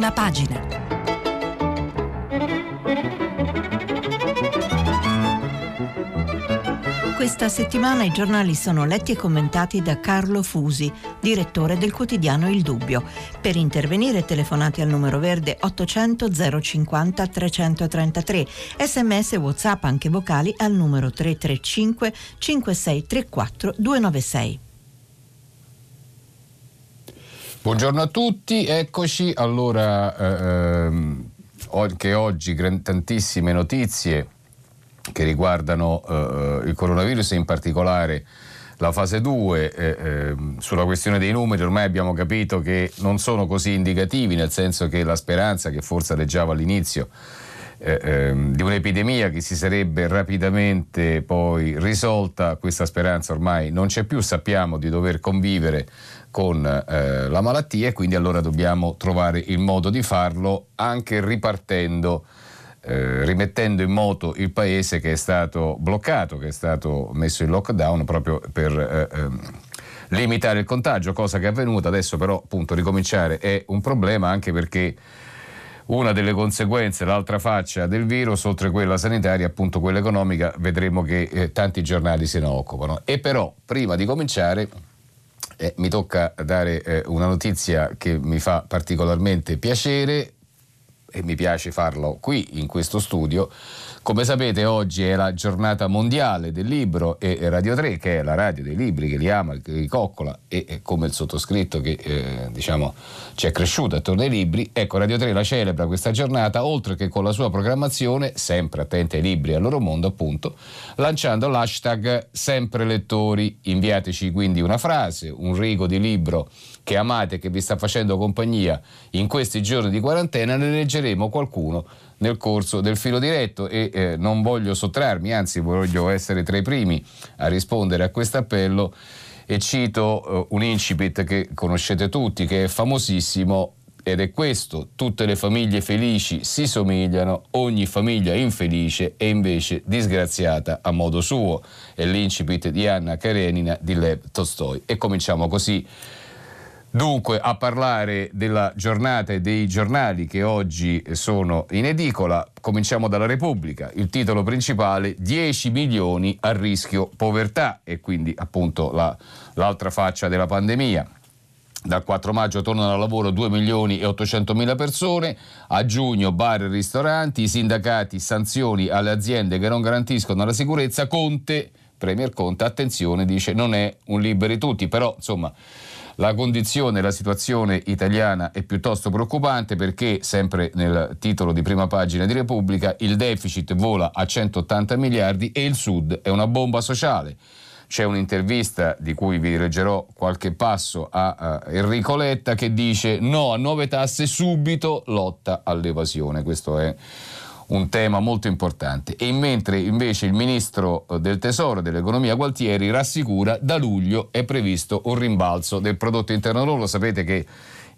prima pagina. Questa settimana i giornali sono letti e commentati da Carlo Fusi, direttore del quotidiano Il Dubbio. Per intervenire telefonate al numero verde 800 050 333, sms whatsapp anche vocali al numero 335 5634 296. Buongiorno a tutti, eccoci. Allora, eh, ehm, anche oggi tantissime notizie che riguardano eh, il coronavirus e in particolare la fase 2. Eh, ehm, sulla questione dei numeri ormai abbiamo capito che non sono così indicativi, nel senso che la speranza che forse alleggiava all'inizio eh, ehm, di un'epidemia che si sarebbe rapidamente poi risolta, questa speranza ormai non c'è più, sappiamo di dover convivere con eh, la malattia e quindi allora dobbiamo trovare il modo di farlo anche ripartendo, eh, rimettendo in moto il paese che è stato bloccato, che è stato messo in lockdown proprio per eh, ehm, limitare il contagio, cosa che è avvenuta. Adesso però appunto ricominciare è un problema anche perché una delle conseguenze, l'altra faccia del virus, oltre quella sanitaria, appunto quella economica, vedremo che eh, tanti giornali se ne occupano. E però, prima di cominciare, eh, mi tocca dare eh, una notizia che mi fa particolarmente piacere e mi piace farlo qui in questo studio come sapete oggi è la giornata mondiale del libro e Radio 3, che è la radio dei libri che li ama, che li coccola e, come il sottoscritto che eh, diciamo ci è cresciuto attorno ai libri, ecco Radio 3 la celebra questa giornata oltre che con la sua programmazione, sempre attenti ai libri e al loro mondo appunto, lanciando l'hashtag sempre lettori, inviateci quindi una frase, un rigo di libro che amate, che vi sta facendo compagnia in questi giorni di quarantena, ne leggeremo qualcuno nel corso del filo diretto e eh, non voglio sottrarmi, anzi voglio essere tra i primi a rispondere a questo appello e cito uh, un incipit che conoscete tutti, che è famosissimo ed è questo, tutte le famiglie felici si somigliano, ogni famiglia infelice è invece disgraziata a modo suo. È l'incipit di Anna Karenina di Lev Tolstoi. E cominciamo così Dunque, a parlare della giornata e dei giornali che oggi sono in edicola, cominciamo dalla Repubblica. Il titolo principale 10 milioni a rischio povertà e quindi appunto la, l'altra faccia della pandemia. Dal 4 maggio tornano al lavoro 2 milioni e 800 mila persone, a giugno bar e ristoranti, i sindacati sanzioni alle aziende che non garantiscono la sicurezza, Conte, Premier Conte, attenzione, dice non è un liberi tutti, però insomma la condizione, la situazione italiana è piuttosto preoccupante perché, sempre nel titolo di prima pagina di Repubblica, il deficit vola a 180 miliardi e il Sud è una bomba sociale. C'è un'intervista di cui vi leggerò qualche passo a Enrico Letta che dice no a nuove tasse subito, lotta all'evasione. Questo è un tema molto importante. E mentre invece il ministro eh, del Tesoro dell'Economia Gualtieri rassicura da luglio è previsto un rimbalzo del prodotto interno lordo. Sapete che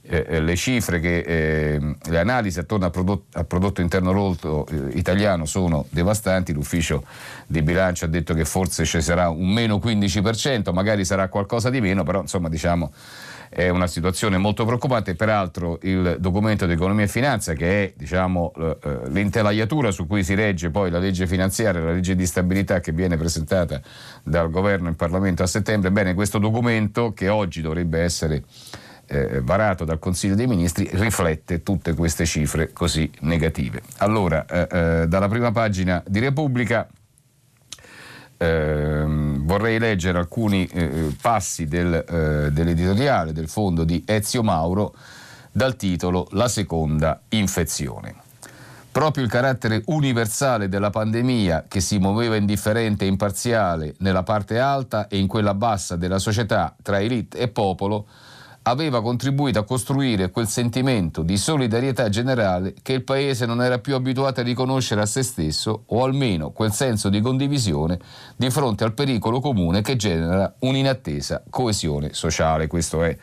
eh, eh, le cifre, che, eh, le analisi attorno al prodotto, al prodotto interno lordo eh, italiano sono devastanti. L'ufficio di bilancio ha detto che forse ci sarà un meno 15%, magari sarà qualcosa di meno, però insomma diciamo è una situazione molto preoccupante. Peraltro il documento di economia e finanza, che è diciamo, eh, l'intelaiatura su cui si regge poi la legge finanziaria, la legge di stabilità che viene presentata dal governo in Parlamento a settembre, bene, questo documento che oggi dovrebbe essere eh, varato dal Consiglio dei Ministri riflette tutte queste cifre così negative. Allora, eh, eh dalla prima pagina di Repubblica eh, vorrei leggere alcuni eh, passi del, eh, dell'editoriale del fondo di Ezio Mauro dal titolo La seconda infezione. Proprio il carattere universale della pandemia, che si muoveva indifferente e imparziale nella parte alta e in quella bassa della società tra elite e popolo, aveva contribuito a costruire quel sentimento di solidarietà generale che il Paese non era più abituato a riconoscere a se stesso, o almeno quel senso di condivisione di fronte al pericolo comune che genera un'inattesa coesione sociale. Questo è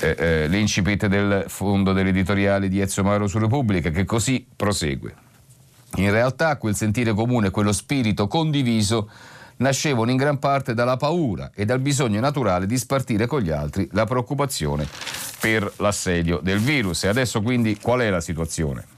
eh, eh, l'incipit del fondo dell'editoriale di Ezio Mauro su Repubblica, che così prosegue. In realtà quel sentire comune, quello spirito condiviso, nascevano in gran parte dalla paura e dal bisogno naturale di spartire con gli altri la preoccupazione per l'assedio del virus. E adesso quindi qual è la situazione?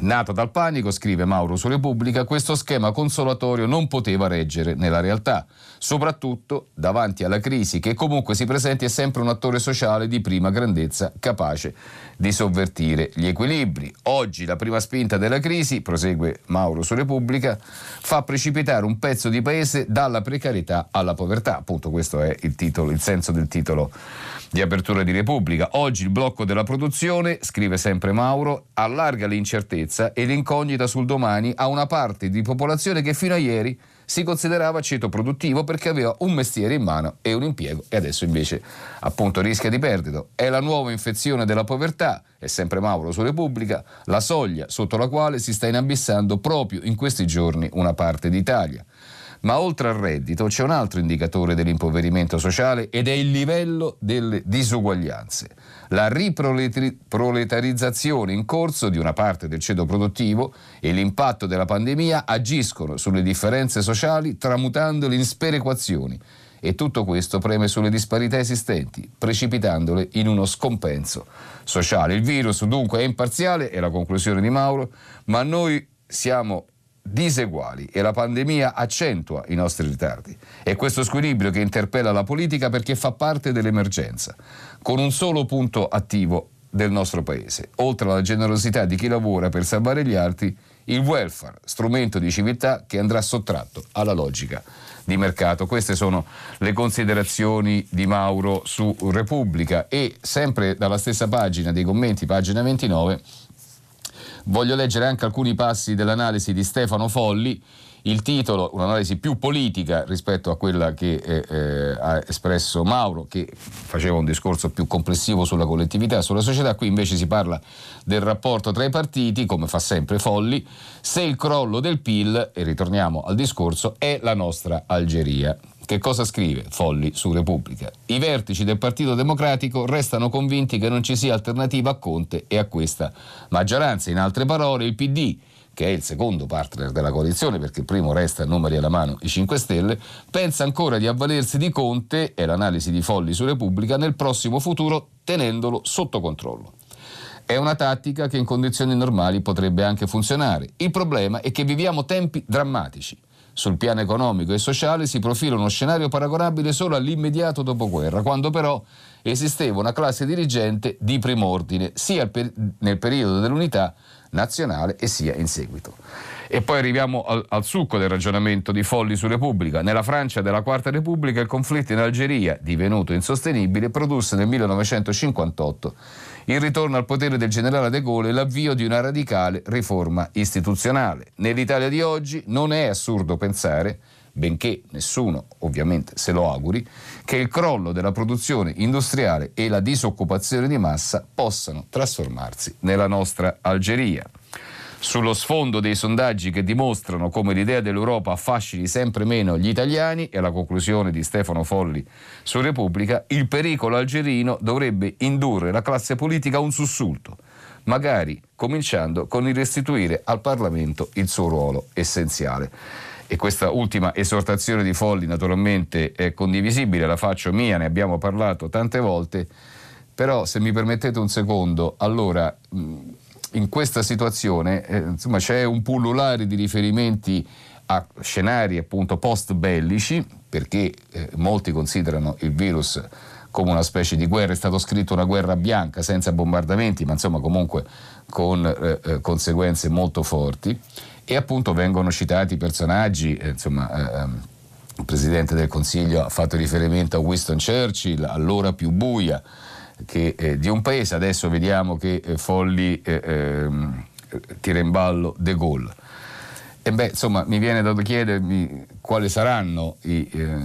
Nata dal panico, scrive Mauro su Repubblica, questo schema consolatorio non poteva reggere nella realtà. Soprattutto davanti alla crisi che comunque si presenti è sempre un attore sociale di prima grandezza capace di sovvertire gli equilibri. Oggi la prima spinta della crisi, prosegue Mauro su Repubblica, fa precipitare un pezzo di paese dalla precarietà alla povertà. Appunto questo è il, titolo, il senso del titolo di apertura di Repubblica. Oggi il blocco della produzione, scrive sempre Mauro, allarga l'incertezza e l'incognita sul domani a una parte di popolazione che fino a ieri si considerava ceto produttivo perché aveva un mestiere in mano e un impiego e adesso invece appunto rischia di perderlo. È la nuova infezione della povertà, è sempre Mauro su Repubblica, la soglia sotto la quale si sta inabissando proprio in questi giorni una parte d'Italia. Ma oltre al reddito c'è un altro indicatore dell'impoverimento sociale ed è il livello delle disuguaglianze. La riproletarizzazione in corso di una parte del ceto produttivo e l'impatto della pandemia agiscono sulle differenze sociali tramutandole in sperequazioni e tutto questo preme sulle disparità esistenti, precipitandole in uno scompenso sociale. Il virus dunque è imparziale, è la conclusione di Mauro, ma noi siamo diseguali e la pandemia accentua i nostri ritardi. È questo squilibrio che interpella la politica perché fa parte dell'emergenza, con un solo punto attivo del nostro paese, oltre alla generosità di chi lavora per salvare gli altri, il welfare, strumento di civiltà che andrà sottratto alla logica di mercato. Queste sono le considerazioni di Mauro su Repubblica e sempre dalla stessa pagina dei commenti, pagina 29, Voglio leggere anche alcuni passi dell'analisi di Stefano Folli. Il titolo, un'analisi più politica rispetto a quella che eh, eh, ha espresso Mauro, che faceva un discorso più complessivo sulla collettività, sulla società. Qui invece si parla del rapporto tra i partiti, come fa sempre Folli, se il crollo del PIL, e ritorniamo al discorso, è la nostra Algeria. Che cosa scrive Folli su Repubblica? I vertici del Partito Democratico restano convinti che non ci sia alternativa a Conte e a questa maggioranza. In altre parole, il PD che è il secondo partner della coalizione, perché il primo resta numeri alla mano i 5 Stelle, pensa ancora di avvalersi di Conte, è l'analisi di Folli su Repubblica, nel prossimo futuro tenendolo sotto controllo. È una tattica che in condizioni normali potrebbe anche funzionare. Il problema è che viviamo tempi drammatici. Sul piano economico e sociale si profila uno scenario paragonabile solo all'immediato dopoguerra, quando però esisteva una classe dirigente di prim'ordine, sia nel periodo dell'unità nazionale e sia in seguito. E poi arriviamo al, al, succo del ragionamento di Folli su Repubblica. Nella Francia della Quarta Repubblica il conflitto in Algeria, divenuto insostenibile, produsse nel 1958 il ritorno al potere del generale De Gaulle e l'avvio di una radicale riforma istituzionale. Nell'Italia di oggi non è assurdo pensare, benché nessuno ovviamente se lo auguri, che il crollo della produzione industriale e la disoccupazione di massa possano trasformarsi nella nostra Algeria sullo sfondo dei sondaggi che dimostrano come l'idea dell'Europa affascini sempre meno gli italiani, e la conclusione di Stefano Folli su Repubblica, il pericolo algerino dovrebbe indurre la classe politica a un sussulto, magari cominciando con il restituire al Parlamento il suo ruolo essenziale. E questa ultima esortazione di Folli naturalmente è condivisibile, la faccio mia, ne abbiamo parlato tante volte, però se mi permettete un secondo, allora... Mh, in questa situazione eh, insomma, c'è un pullulare di riferimenti a scenari appunto post bellici perché eh, molti considerano il virus come una specie di guerra, è stato scritto una guerra bianca senza bombardamenti ma insomma comunque con eh, eh conseguenze molto forti. E appunto vengono citati personaggi, eh, insomma eh, ehm, il Presidente del Consiglio ha fatto riferimento a Winston Churchill, allora più buia, che, eh, di un paese, adesso vediamo che eh, Folli eh, ehm, tira in ballo De Gaulle. E beh, insomma, mi viene da chiedermi quali saranno i, eh,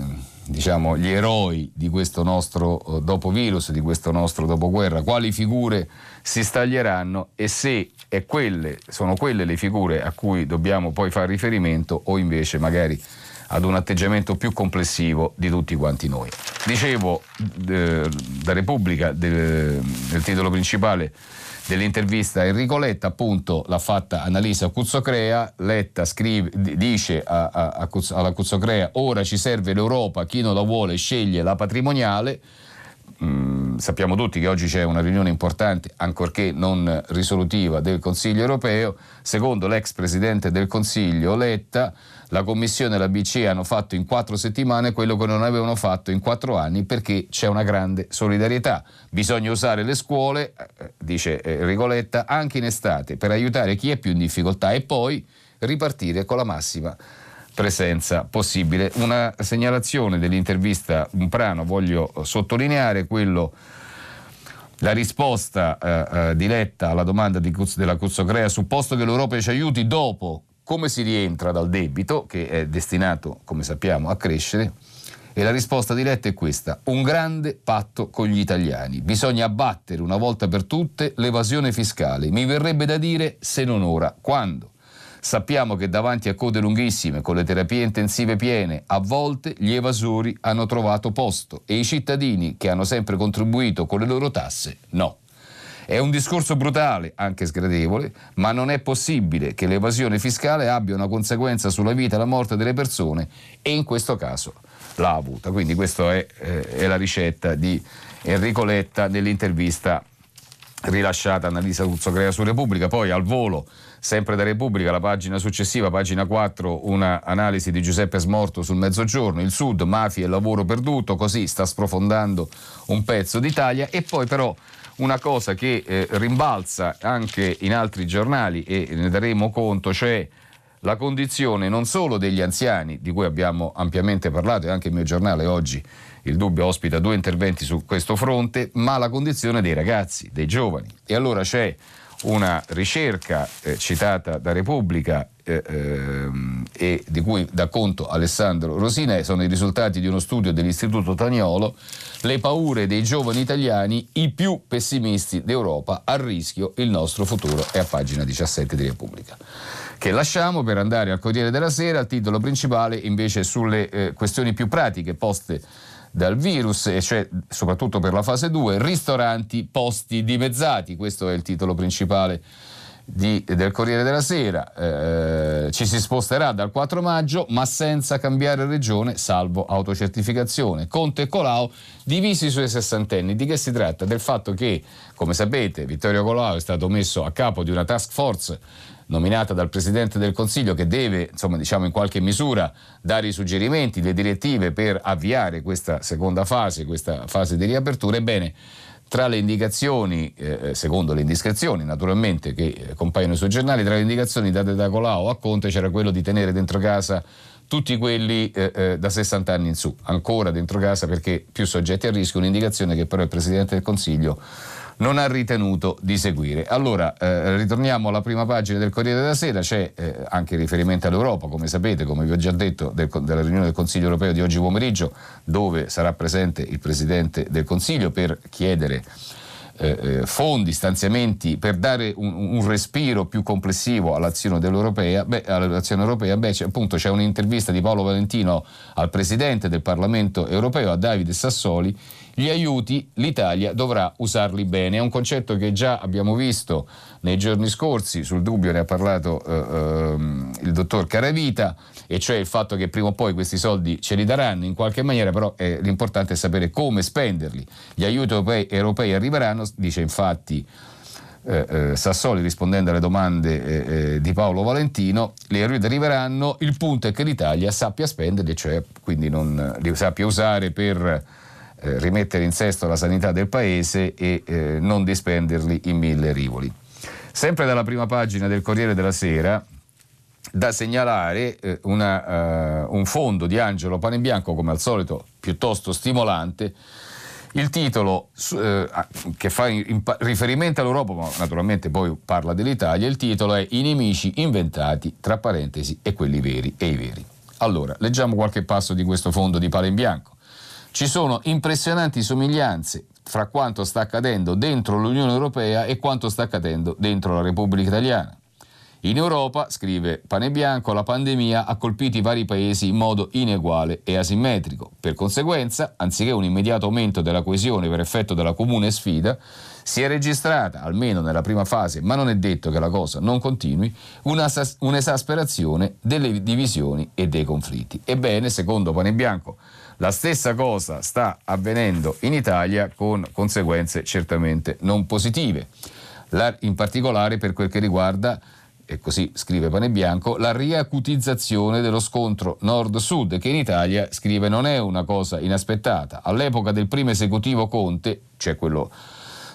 diciamo, gli eroi di questo nostro eh, dopovirus, di questo nostro dopoguerra, quali figure si staglieranno e se quelle, sono quelle le figure a cui dobbiamo poi fare riferimento o invece magari ad un atteggiamento più complessivo di tutti quanti noi. Dicevo, eh, da Repubblica, del, del titolo principale dell'intervista Enrico Letta appunto l'ha fatta Annalisa Cuzzocrea Letta scrive, dice a, a, a, alla Cuzzocrea ora ci serve l'Europa chi non la vuole sceglie la patrimoniale mm, sappiamo tutti che oggi c'è una riunione importante, ancorché non risolutiva, del Consiglio europeo. Secondo l'ex Presidente del Consiglio Letta, la Commissione e la BCE hanno fatto in quattro settimane quello che non avevano fatto in quattro anni perché c'è una grande solidarietà. Bisogna usare le scuole, eh, dice eh, Enrico Letta, anche in estate per aiutare chi è più in difficoltà e poi ripartire con la massima presenza possibile. Una segnalazione dell'intervista, un brano voglio sottolineare, quello la risposta eh, eh, diretta alla domanda di, della Cuzzocrea, supposto che l'Europa ci aiuti dopo come si rientra dal debito, che è destinato, come sappiamo, a crescere, e la risposta diretta è questa, un grande patto con gli italiani. Bisogna abbattere una volta per tutte l'evasione fiscale. Mi verrebbe da dire, se non ora, quando? Sappiamo che davanti a code lunghissime, con le terapie intensive piene, a volte gli evasori hanno trovato posto e i cittadini che hanno sempre contribuito con le loro tasse no. È un discorso brutale, anche sgradevole, ma non è possibile che l'evasione fiscale abbia una conseguenza sulla vita e la morte delle persone e in questo caso l'ha avuta. Quindi questa è, eh, è la ricetta di Enrico Letta nell'intervista rilasciata Annalisa Ruzzocrea su Repubblica, poi al volo, sempre da Repubblica, la pagina successiva, pagina 4, una analisi di Giuseppe Smorto sul Mezzogiorno, il Sud, mafia e lavoro perduto, così sta sprofondando un pezzo d'Italia e poi però una cosa che eh, rimbalza anche in altri giornali e ne daremo conto, cioè la condizione non solo degli anziani, di cui abbiamo ampiamente parlato e anche il mio giornale oggi il dubbio ospita due interventi su questo fronte, ma la condizione dei ragazzi, dei giovani. E allora c'è una ricerca eh, citata da Repubblica e di cui dà conto Alessandro Rosinè, sono i risultati di uno studio dell'Istituto Taniolo, le paure dei giovani italiani, i più pessimisti d'Europa, a rischio il nostro futuro, è a pagina 17 di Repubblica. Che lasciamo per andare al Corriere della Sera, il titolo principale invece sulle eh, questioni più pratiche poste dal virus, e cioè soprattutto per la fase 2, ristoranti, posti dimezzati, questo è il titolo principale di, del Corriere della Sera. Eh, ci si sposterà dal 4 maggio, ma senza cambiare regione, salvo autocertificazione. Conte e Colau divisi sui sessantenni. Di che si tratta? Del fatto che, come sapete, Vittorio Colau è stato messo a capo di una task force nominata dal Presidente del Consiglio che deve, insomma, diciamo in qualche misura dare i suggerimenti, le direttive per avviare questa seconda fase, questa fase di riapertura, ebbene tra le indicazioni, eh, eh secondo le indiscrezioni naturalmente che eh, compaiono sui giornali, tra le indicazioni date da Colau a Conte c'era quello di tenere dentro casa tutti quelli eh, eh, da 60 anni in su, ancora dentro casa perché più soggetti a rischio, un'indicazione che però il Presidente del Consiglio non ha ritenuto di seguire. Allora, eh, ritorniamo alla prima pagina del Corriere della Sera, c'è eh, anche riferimento all'Europa, come sapete, come vi ho già detto, del, della riunione del Consiglio europeo di oggi pomeriggio, dove sarà presente il Presidente del Consiglio per chiedere eh, eh fondi, stanziamenti per dare un, un, respiro più complessivo all'azione beh, all'azione europea, beh, c'è, appunto c'è un'intervista di Paolo Valentino al Presidente del Parlamento europeo, a Davide Sassoli, gli aiuti l'Italia dovrà usarli bene. È un concetto che già abbiamo visto nei giorni scorsi, sul dubbio ne ha parlato eh, eh, il dottor Caravita, e cioè il fatto che prima o poi questi soldi ce li daranno in qualche maniera, però eh, l'importante è sapere come spenderli. Gli aiuti europei, europei arriveranno, dice infatti eh, eh, Sassoli rispondendo alle domande eh, eh di Paolo Valentino, li arriveranno, il punto è che l'Italia sappia spenderli, cioè quindi non li sappia usare per eh, rimettere in sesto la sanità del paese e eh, non dispenderli in mille rivoli. Sempre dalla prima pagina del Corriere della Sera, da segnalare eh, una, uh, un fondo di Angelo Panebianco, come al solito piuttosto stimolante. Il titolo eh, che fa in, in, riferimento all'Europa, ma naturalmente poi parla dell'Italia, il titolo è I nemici inventati, tra parentesi, e quelli veri e i veri. Allora, leggiamo qualche passo di questo fondo di Panebianco. Ci sono impressionanti somiglianze fra quanto sta accadendo dentro l'Unione Europea e quanto sta accadendo dentro la Repubblica Italiana. In Europa, scrive Pane Bianco, la pandemia ha colpito i vari paesi in modo ineguale e asimmetrico. Per conseguenza, anziché un immediato aumento della coesione per effetto della comune sfida, si è registrata, almeno nella prima fase, ma non è detto che la cosa non continui, un'esasperazione delle divisioni e dei conflitti. Ebbene, secondo Pane Bianco, la stessa cosa sta avvenendo in Italia con conseguenze certamente non positive. La, in particolare per quel che riguarda e così scrive Pane Bianco, la riacutizzazione dello scontro nord-sud, che in Italia, scrive, non è una cosa inaspettata. All'epoca del primo esecutivo Conte, cioè quello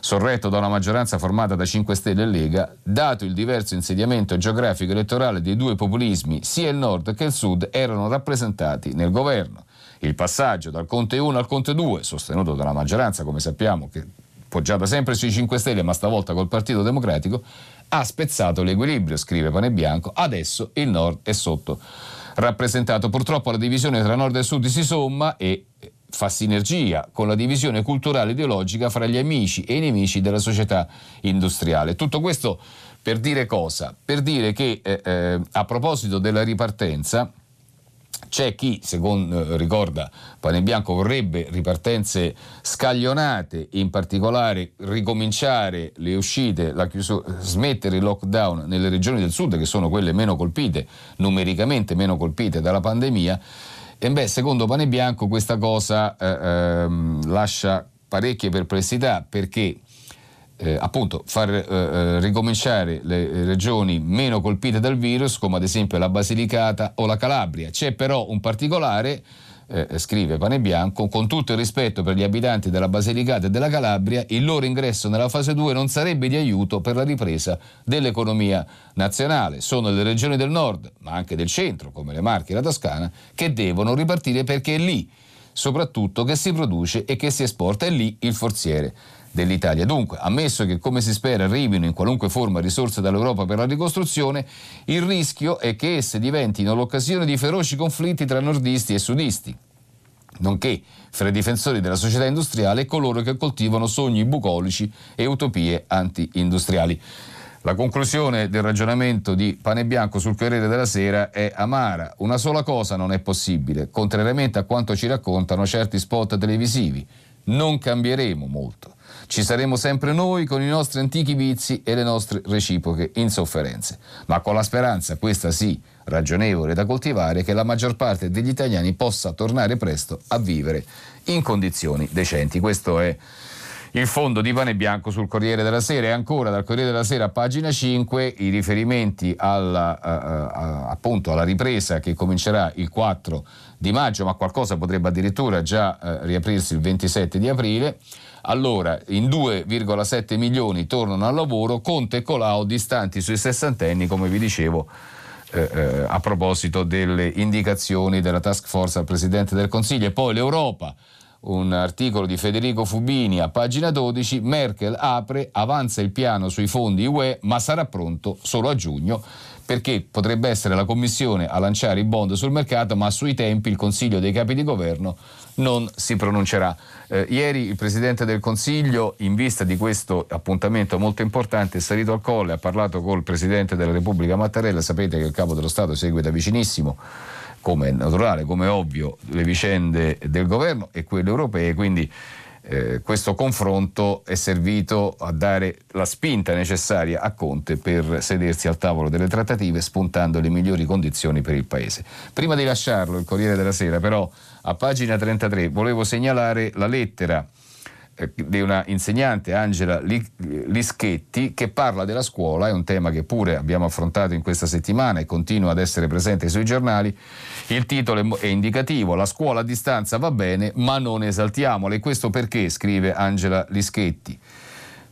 sorretto da una maggioranza formata da 5 Stelle e Lega, dato il diverso insediamento geografico elettorale dei due populismi, sia il nord che il sud erano rappresentati nel governo. Il passaggio dal Conte 1 al Conte 2, sostenuto dalla maggioranza, come sappiamo, che poggiata sempre sui 5 Stelle, ma stavolta col Partito Democratico, ha spezzato l'equilibrio, scrive Pane Bianco, adesso il nord è sotto rappresentato. Purtroppo la divisione tra nord e sud si somma e fa sinergia con la divisione culturale ideologica fra gli amici e i nemici della società industriale. Tutto questo per dire cosa? Per dire che eh, eh, a proposito della ripartenza, c'è chi, secondo eh, ricorda Pane Bianco, vorrebbe ripartenze scaglionate, in particolare ricominciare le uscite, chiusura, smettere il lockdown nelle regioni del sud, che sono quelle meno colpite, numericamente meno colpite dalla pandemia. E beh, secondo Pane Bianco questa cosa eh, ehm, lascia parecchie perplessità perché eh, appunto far eh, eh, ricominciare le regioni meno colpite dal virus, come ad esempio la Basilicata o la Calabria. C'è però un particolare, eh, scrive Pane Bianco, con tutto il rispetto per gli abitanti della Basilicata e della Calabria, il loro ingresso nella fase 2 non sarebbe di aiuto per la ripresa dell'economia nazionale. Sono le regioni del nord, ma anche del centro, come le Marche e la Toscana, che devono ripartire perché è lì soprattutto che si produce e che si esporta, è lì il forziere dell'Italia. Dunque, ammesso che come si spera arrivino in qualunque forma risorse dall'Europa per la ricostruzione, il rischio è che esse diventino l'occasione di feroci conflitti tra nordisti e sudisti nonché fra i difensori della società industriale e coloro che coltivano sogni bucolici e utopie anti-industriali. La conclusione del ragionamento di Pane Bianco sul Corriere della Sera è amara. Una sola cosa non è possibile, contrariamente a quanto ci raccontano certi spot televisivi. Non cambieremo molto. Ci saremo sempre noi con i nostri antichi vizi e le nostre reciproche insofferenze, ma con la speranza, questa sì, ragionevole da coltivare, che la maggior parte degli italiani possa tornare presto a vivere in condizioni decenti. Questo è il fondo di pane bianco sul Corriere della Sera. E ancora dal Corriere della Sera a pagina 5 i riferimenti alla, uh, uh, appunto alla ripresa che comincerà il 4 di maggio ma qualcosa potrebbe addirittura già uh, riaprirsi il 27 di aprile allora, in 2,7 milioni tornano al lavoro, Conte e Colau distanti sui sessantenni, come vi dicevo, eh, eh, a proposito delle indicazioni della task force al Presidente del Consiglio. E poi l'Europa, un articolo di Federico Fubini a pagina 12, Merkel apre, avanza il piano sui fondi UE, ma sarà pronto solo a giugno perché potrebbe essere la Commissione a lanciare i bond sul mercato, ma sui tempi il Consiglio dei capi di governo non si pronuncerà. Eh, ieri il Presidente del Consiglio, in vista di questo appuntamento molto importante, è salito al colle, ha parlato col Presidente della Repubblica Mattarella, sapete che il Capo dello Stato segue da vicinissimo come è naturale, come è ovvio, le vicende del governo e quelle europee, quindi eh, questo confronto è servito a dare la spinta necessaria a Conte per sedersi al tavolo delle trattative spuntando le migliori condizioni per il Paese. Prima di lasciarlo, il Corriere della Sera, però, a pagina 33 volevo segnalare la lettera di una insegnante Angela Lischetti che parla della scuola, è un tema che pure abbiamo affrontato in questa settimana e continua ad essere presente sui giornali. Il titolo è indicativo, la scuola a distanza va bene ma non esaltiamola e questo perché, scrive Angela Lischetti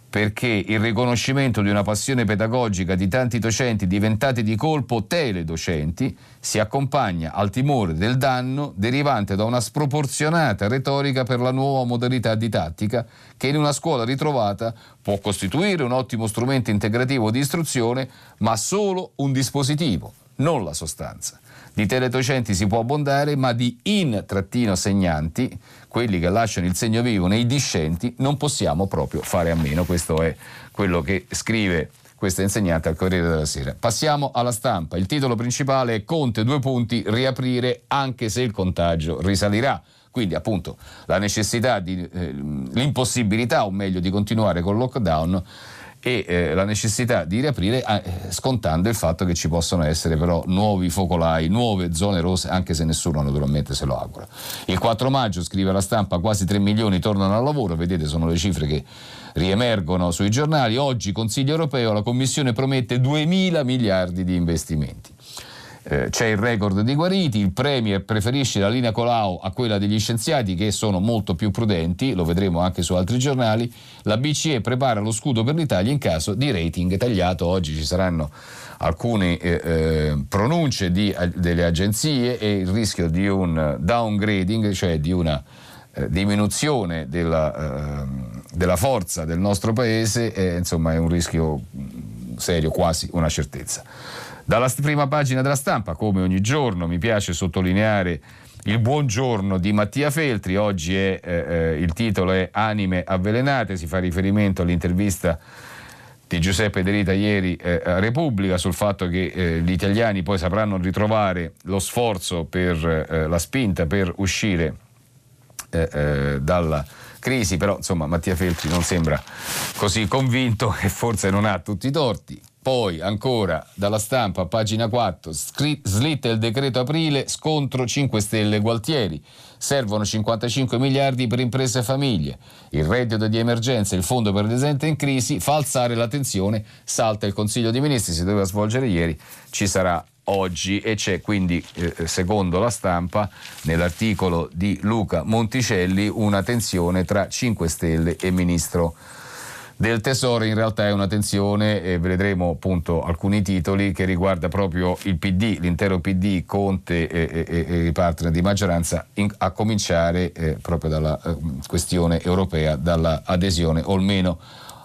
perché il riconoscimento di una passione pedagogica di tanti docenti diventati di colpo teledocenti si accompagna al timore del danno derivante da una sproporzionata retorica per la nuova modalità didattica che in una scuola ritrovata può costituire un ottimo strumento integrativo di istruzione, ma solo un dispositivo, non la sostanza. Di teledocenti si può abbondare, ma di in-segnanti, quelli che lasciano il segno vivo nei discenti, non possiamo proprio fare a meno. Questo è quello che scrive questa insegnante al Corriere della Sera. Passiamo alla stampa. Il titolo principale è Conte due punti, riaprire anche se il contagio risalirà. Quindi appunto la necessità di, eh, l'impossibilità o meglio di continuare col lockdown e eh, la necessità di riaprire eh, scontando il fatto che ci possono essere però nuovi focolai, nuove zone rosse, anche se nessuno naturalmente se lo augura. Il 4 maggio, scrive la stampa, quasi 3 milioni tornano al lavoro, vedete sono le cifre che riemergono sui giornali. Oggi Consiglio europeo, la Commissione promette 2 mila miliardi di investimenti. Eh, c'è il record di guariti, il Premier preferisce la linea Colau a quella degli scienziati che sono molto più prudenti, lo vedremo anche su altri giornali, la BCE prepara lo scudo per l'Italia in caso di rating tagliato, oggi ci saranno alcune eh, eh, pronunce di, delle agenzie e il rischio di un downgrading, cioè di una eh, diminuzione della, ehm, della, forza del nostro paese, insomma è un rischio serio, quasi una certezza. Dalla prima pagina della stampa, come ogni giorno, mi piace sottolineare il buongiorno di Mattia Feltri, oggi è, eh, eh, il titolo è Anime avvelenate, si fa riferimento all'intervista di Giuseppe De Rita ieri eh, a Repubblica sul fatto che eh, gli italiani poi sapranno ritrovare lo sforzo per eh, la spinta per uscire eh, dalla crisi, però insomma Mattia Feltri non sembra così convinto e forse non ha tutti i torti. Poi ancora dalla stampa, pagina 4, slitta il decreto aprile, scontro 5 Stelle Gualtieri. Servono 55 miliardi per imprese e famiglie. Il reddito di emergenza e il fondo per le aziende in crisi fa alzare la tensione. Salta il Consiglio dei Ministri, si doveva svolgere ieri, ci sarà oggi. E c'è quindi, eh, secondo la stampa, nell'articolo di Luca Monticelli, una tensione tra 5 Stelle e Ministro del Tesoro. In realtà è una tensione e vedremo appunto alcuni titoli che riguarda proprio il PD, l'intero PD, Conte e, e, e i partner di maggioranza in, a cominciare eh, proprio dalla eh, questione europea, dall'adesione o almeno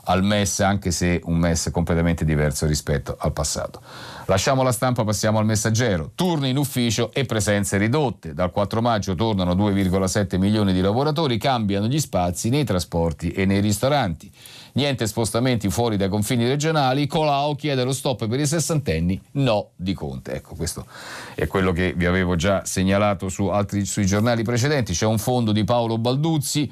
al MES anche se un MES completamente diverso rispetto al passato. Lasciamo la stampa, passiamo al messaggero. Turni in ufficio e presenze ridotte. Dal 4 maggio tornano 2,7 milioni di lavoratori, cambiano gli spazi nei trasporti e nei ristoranti. Niente spostamenti fuori dai confini regionali. Colau chiede lo stop per i sessantenni, no di Conte. Ecco, questo è quello che vi avevo già segnalato su altri, sui giornali precedenti. C'è un fondo di Paolo Balduzzi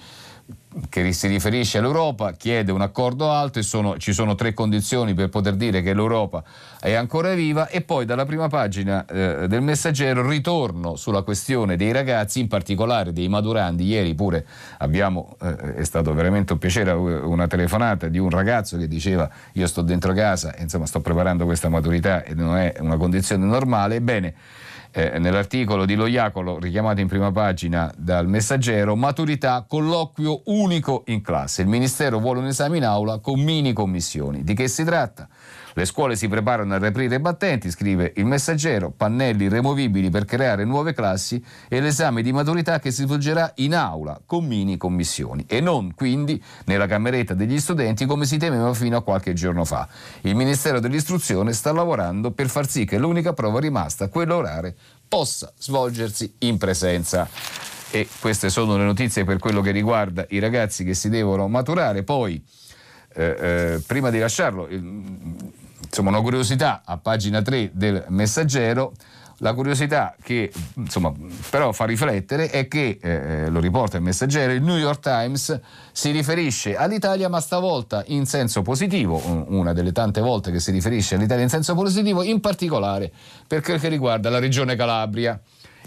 che si riferisce all'Europa, chiede un accordo alto e sono, ci sono tre condizioni per poter dire che l'Europa è ancora viva e poi dalla prima pagina eh, del messaggero ritorno sulla questione dei ragazzi, in particolare dei maturandi. Ieri pure abbiamo, eh, è stato veramente un piacere, una telefonata di un ragazzo che diceva io sto dentro casa, insomma sto preparando questa maturità e non è una condizione normale. Ebbene, eh, nell'articolo di Loiacolo richiamato in prima pagina dal messaggero, maturità, colloquio unico in classe. Il Ministero vuole un esame in aula con mini commissioni. Di che si tratta? Le scuole si preparano a riaprire i battenti, scrive il messaggero, pannelli removibili per creare nuove classi e l'esame di maturità che si svolgerà in aula con mini commissioni e non quindi nella cameretta degli studenti come si temeva fino a qualche giorno fa. Il Ministero dell'Istruzione sta lavorando per far sì che l'unica prova rimasta, quella orale, possa svolgersi in presenza e queste sono le notizie per quello che riguarda i ragazzi che si devono maturare. Poi, eh, eh, prima di lasciarlo, insomma, una curiosità a pagina 3 del messaggero. La curiosità che insomma, però fa riflettere è che, eh, lo riporta il messaggero, il New York Times si riferisce all'Italia ma stavolta in senso positivo, una delle tante volte che si riferisce all'Italia in senso positivo, in particolare per quel che riguarda la regione Calabria.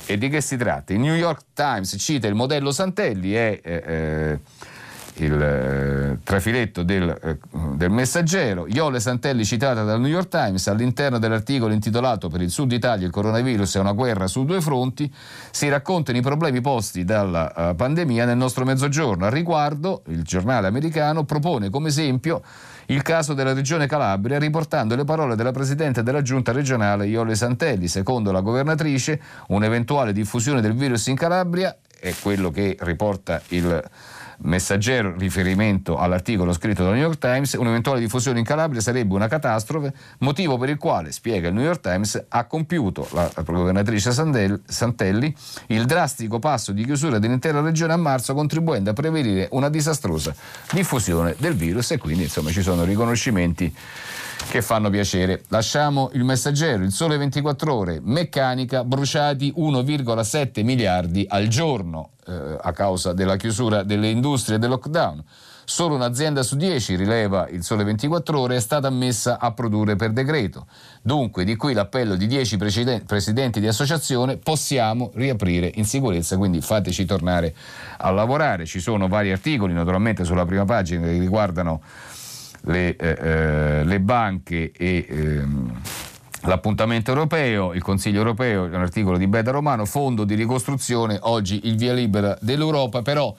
E di che si tratta? Il New York Times cita il modello Santelli, è... Eh, eh il eh, trafiletto del, eh, del, messaggero. Iole Santelli citata dal New York Times all'interno dell'articolo intitolato Per il Sud Italia il coronavirus è una guerra su due fronti si raccontano i problemi posti dalla uh, pandemia nel nostro mezzogiorno. Al riguardo il giornale americano propone come esempio il caso della regione Calabria riportando le parole della Presidente della Giunta regionale Iole Santelli. Secondo la governatrice un'eventuale diffusione del virus in Calabria è quello che riporta il Messaggero, riferimento all'articolo scritto dal New York Times, un'eventuale diffusione in Calabria sarebbe una catastrofe, motivo per il quale, spiega il New York Times, ha compiuto la, governatrice Santelli il drastico passo di chiusura dell'intera regione a marzo, contribuendo a prevenire una disastrosa diffusione del virus e quindi insomma ci sono riconoscimenti che fanno piacere. Lasciamo il messaggero, il sole 24 ore, meccanica, bruciati 1,7 miliardi al giorno eh, a causa della chiusura delle industrie e del lockdown. Solo un'azienda su 10, rileva il Sole 24 Ore, è stata ammessa a produrre per decreto. Dunque, di qui l'appello di 10 presidenti di associazione, possiamo riaprire in sicurezza, quindi fateci tornare a lavorare. Ci sono vari articoli, naturalmente, sulla prima pagina che riguardano le, eh, eh le banche e... Ehm, L'appuntamento europeo, il Consiglio europeo, un articolo di Beda Romano, fondo di ricostruzione, oggi il via libera dell'Europa, però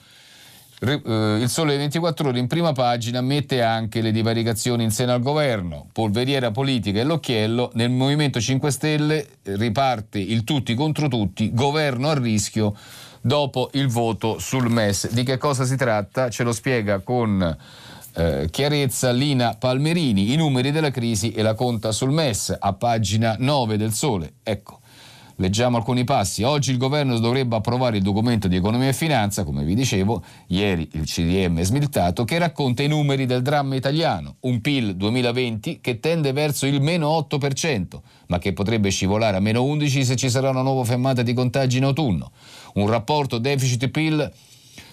eh, il Sole 24 Ore in prima pagina mette anche le divaricazioni in seno al governo, polveriera politica e l'occhiello, nel Movimento 5 Stelle riparte il tutti contro tutti, governo a rischio dopo il voto sul MES. Di che cosa si tratta? Ce lo spiega con eh, chiarezza Lina Palmerini, i numeri della crisi e la conta sul MES a pagina 9 del Sole. Ecco. Leggiamo alcuni passi. Oggi il governo dovrebbe approvare il documento di economia e finanza, come vi dicevo, ieri il CDM è smiltato, che racconta i numeri del dramma italiano. Un PIL 2020 che tende verso il meno 8%, ma che potrebbe scivolare a meno 11% se ci sarà una nuova fermata di contagi in autunno. Un rapporto deficit-PIL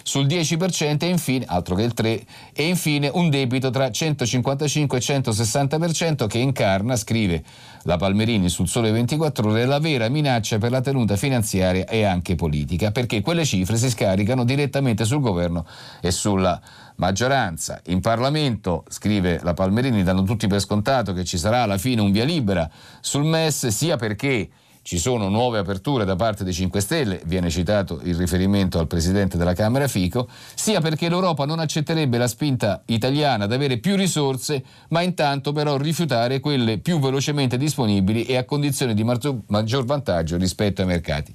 sul 10% e infine, altro che il 3, e infine un debito tra 155 e 160% che incarna, scrive la Palmerini sul Sole 24 Ore, la vera minaccia per la tenuta finanziaria e anche politica, perché quelle cifre si scaricano direttamente sul governo e sulla maggioranza. In Parlamento, scrive la Palmerini, danno tutti per scontato che ci sarà alla fine un via libera sul MES, sia perché ci sono nuove aperture da parte dei 5 Stelle, viene citato il riferimento al Presidente della Camera Fico, sia perché l'Europa non accetterebbe la spinta italiana ad avere più risorse, ma intanto però rifiutare quelle più velocemente disponibili e a condizioni di maggior vantaggio rispetto ai mercati.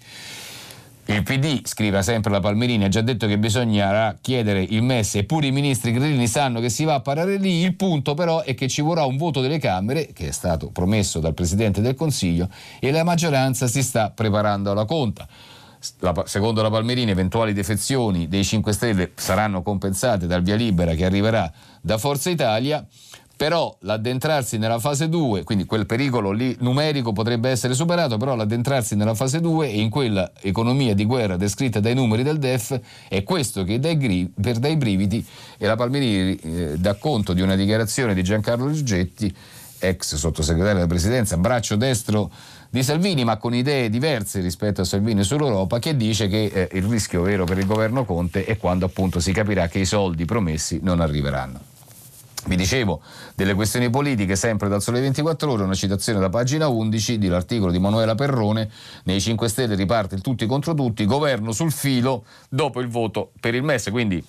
Il PD, scrive sempre la Palmerini, ha già detto che bisognerà chiedere il MES e pure i ministri grillini sanno che si va a parare lì. Il punto però è che ci vorrà un voto delle Camere, che è stato promesso dal Presidente del Consiglio, e la maggioranza si sta preparando alla conta. La, secondo la Palmerini, eventuali defezioni dei 5 Stelle saranno compensate dal via libera che arriverà da Forza Italia però l'addentrarsi nella fase 2, quindi quel pericolo lì numerico potrebbe essere superato, però l'addentrarsi nella fase 2 e in quella economia di guerra descritta dai numeri del DEF è questo che dai, gri- per dai brividi e la Palmerini eh, dà conto di una dichiarazione di Giancarlo Gigetti, ex sottosegretario della presidenza, braccio destro di Salvini, ma con idee diverse rispetto a Salvini sull'Europa, che dice che eh, il rischio vero per il governo Conte è quando appunto si capirà che i soldi promessi non arriveranno. Vi dicevo delle questioni politiche, sempre dal Sole 24 Ore, una citazione da pagina 11 dell'articolo di Manuela Perrone, nei 5 Stelle riparte il tutti contro tutti, governo sul filo dopo il voto per il MES, quindi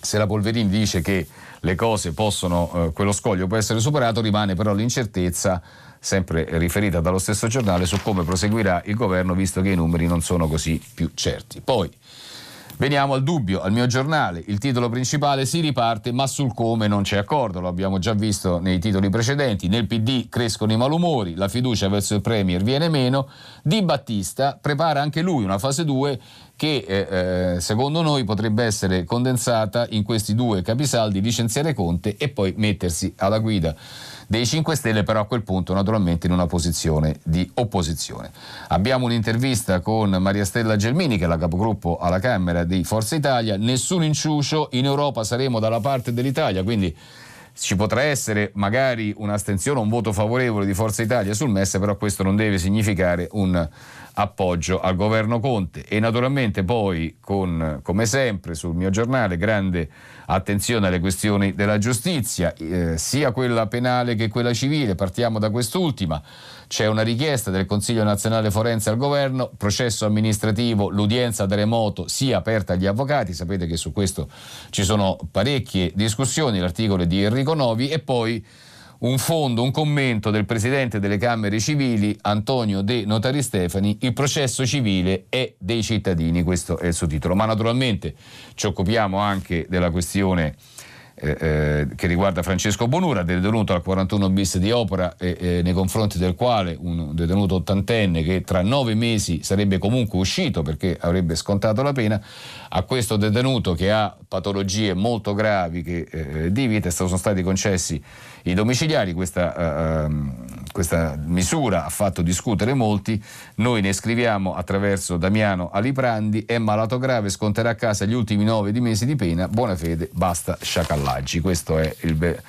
se la Polverini dice che le cose possono, eh, quello scoglio può essere superato, rimane però l'incertezza sempre riferita dallo stesso giornale su come proseguirà il governo visto che i numeri non sono così più certi. Poi Veniamo al dubbio, al mio giornale, il titolo principale si riparte ma sul come non c'è accordo, lo abbiamo già visto nei titoli precedenti, nel PD crescono i malumori, la fiducia verso il Premier viene meno, Di Battista prepara anche lui una fase 2 che eh, eh, secondo noi potrebbe essere condensata in questi due capisaldi, licenziare Conte e poi mettersi alla guida dei 5 Stelle, però a quel punto naturalmente in una posizione di opposizione. Abbiamo un'intervista con Maria Stella Gelmini, che è la capogruppo alla Camera di Forza Italia, nessun inciucio, in Europa saremo dalla parte dell'Italia, quindi ci potrà essere magari un'astensione, un voto favorevole di Forza Italia sul MES, però questo non deve significare un appoggio al governo Conte. E naturalmente poi con, come sempre sul mio giornale grande attenzione alle questioni della giustizia, eh, sia quella penale che quella civile, partiamo da quest'ultima. C'è una richiesta del Consiglio nazionale forense al governo, processo amministrativo, l'udienza da remoto sia aperta agli avvocati, sapete che su questo ci sono parecchie discussioni, l'articolo di Enrico Novi e poi un fondo, un commento del presidente delle Camere Civili Antonio De Notari Stefani, il processo civile è dei cittadini, questo è il suo titolo. Ma naturalmente ci occupiamo anche della questione eh, eh, che riguarda Francesco Bonura, detenuto al 41 bis di Opera, eh, eh, nei confronti del quale un detenuto ottantenne che tra nove mesi sarebbe comunque uscito perché avrebbe scontato la pena, a questo detenuto che ha patologie molto gravi che, eh, di vita sono stati concessi i domiciliari, questa, uh, questa, misura ha fatto discutere molti, noi ne scriviamo attraverso Damiano Aliprandi, è malato grave, sconterà a casa gli ultimi nove di mesi di pena, buona fede, basta sciacallaggi. Questa è il,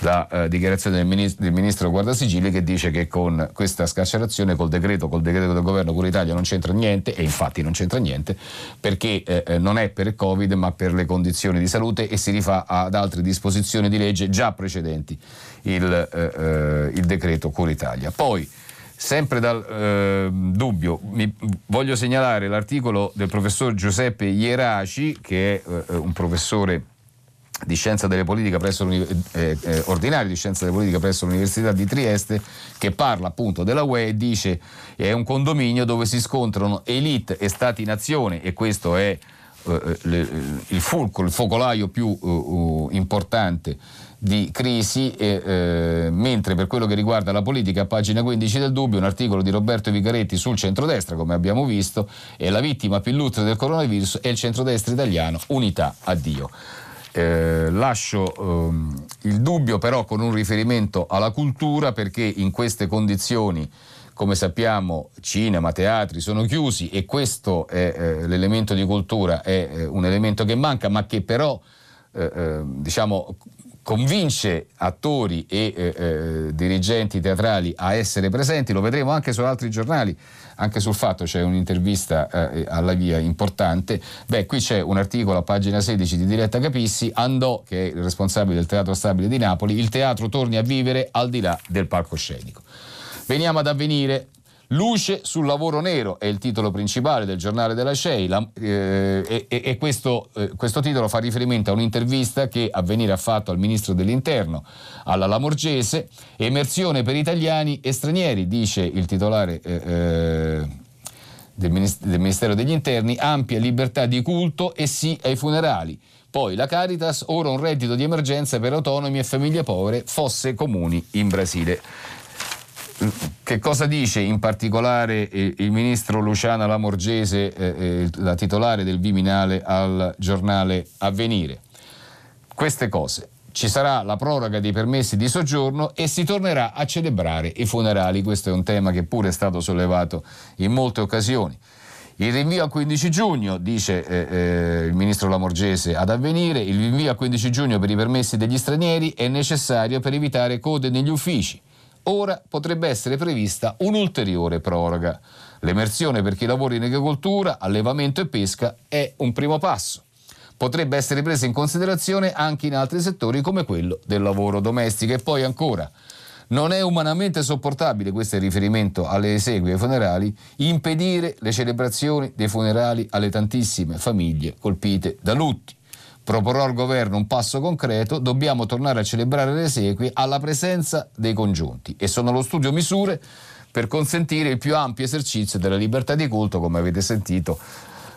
la uh, dichiarazione del ministro, del ministro Guardasigilli che dice che con questa scarcerazione, col decreto, col decreto del governo Cura Italia non c'entra niente e infatti non c'entra niente perché eh, eh, non è per Covid ma per le condizioni di salute e si rifà ad altre disposizioni di legge già precedenti il, eh, eh, il decreto Cura Italia. Poi, sempre dal eh, dubbio, mi, voglio segnalare l'articolo del professor Giuseppe Ieraci, che è eh, un professore di scienza delle politiche presso eh, eh, ordinario di scienza delle politiche presso l'Università di Trieste che parla appunto della UE e dice che è un condominio dove si scontrano elite e stati nazione e questo è eh, le, il fulcro, il focolaio più uh, importante di crisi, e, eh, mentre per quello che riguarda la politica, a pagina 15 del dubbio, un articolo di Roberto Vigaretti sul centrodestra, come abbiamo visto, e la vittima più illustre del coronavirus è il centrodestra italiano, unità a Dio. Eh, lascio ehm, il dubbio però con un riferimento alla cultura perché in queste condizioni come sappiamo cinema, teatri sono chiusi e questo è eh, l'elemento di cultura, è eh, un elemento che manca ma che però eh, eh diciamo, convince attori e eh, eh, dirigenti teatrali a essere presenti, lo vedremo anche su altri giornali, anche sul fatto. C'è un'intervista eh, alla via importante, beh qui c'è un articolo a pagina 16 di Diretta Capissi, Andò che è il responsabile del Teatro Stabile di Napoli, il teatro torni a vivere al di là del palcoscenico. Veniamo ad avvenire, Luce sul lavoro nero è il titolo principale del giornale della CEI la, eh, e, e questo, eh, questo, titolo fa riferimento a un'intervista che Avvenire ha fatto al ministro dell'interno, alla Lamorgese, emersione per italiani e stranieri, dice il titolare eh, eh del, del Ministero degli Interni, ampia libertà di culto e sì ai funerali. Poi la Caritas, ora un reddito di emergenza per autonomi e famiglie povere, fosse comuni in Brasile. Che cosa dice in particolare il ministro Luciana Lamorgese, eh, eh, la titolare del Viminale, al giornale Avvenire? Queste cose. Ci sarà la proroga dei permessi di soggiorno e si tornerà a celebrare i funerali. Questo è un tema che pure è stato sollevato in molte occasioni. Il rinvio al 15 giugno, dice eh, eh, il ministro Lamorgese ad avvenire, il rinvio al 15 giugno per i permessi degli stranieri è necessario per evitare code negli uffici. Ora potrebbe essere prevista un'ulteriore proroga. L'emersione per chi lavora in agricoltura, allevamento e pesca è un primo passo. Potrebbe essere presa in considerazione anche in altri settori come quello del lavoro domestico. E poi ancora, non è umanamente sopportabile, questo è il riferimento alle esequie funerali, impedire le celebrazioni dei funerali alle tantissime famiglie colpite da lutti proporrò al governo un passo concreto, dobbiamo tornare a celebrare le esequie alla presenza dei congiunti. E sono allo studio misure per consentire il più ampio esercizio della libertà di culto, come avete sentito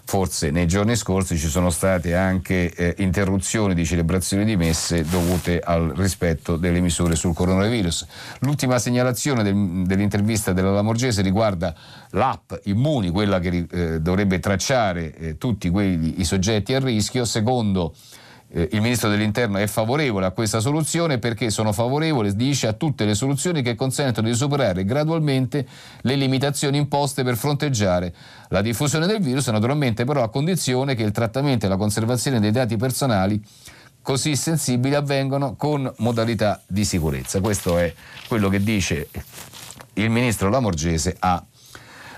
forse nei giorni scorsi ci sono state anche eh, interruzioni di celebrazioni di messe dovute al rispetto delle misure sul coronavirus. L'ultima segnalazione del, dell'intervista della Lamorgese riguarda l'app Immuni, quella che eh, dovrebbe tracciare eh, tutti quelli, i soggetti a rischio, secondo eh, il Ministro dell'Interno è favorevole a questa soluzione perché sono favorevole, dice, a tutte le soluzioni che consentono di superare gradualmente le limitazioni imposte per fronteggiare la diffusione del virus, naturalmente però a condizione che il trattamento e la conservazione dei dati personali così sensibili avvengano con modalità di sicurezza. Questo è quello che dice il Ministro Lamorgese a,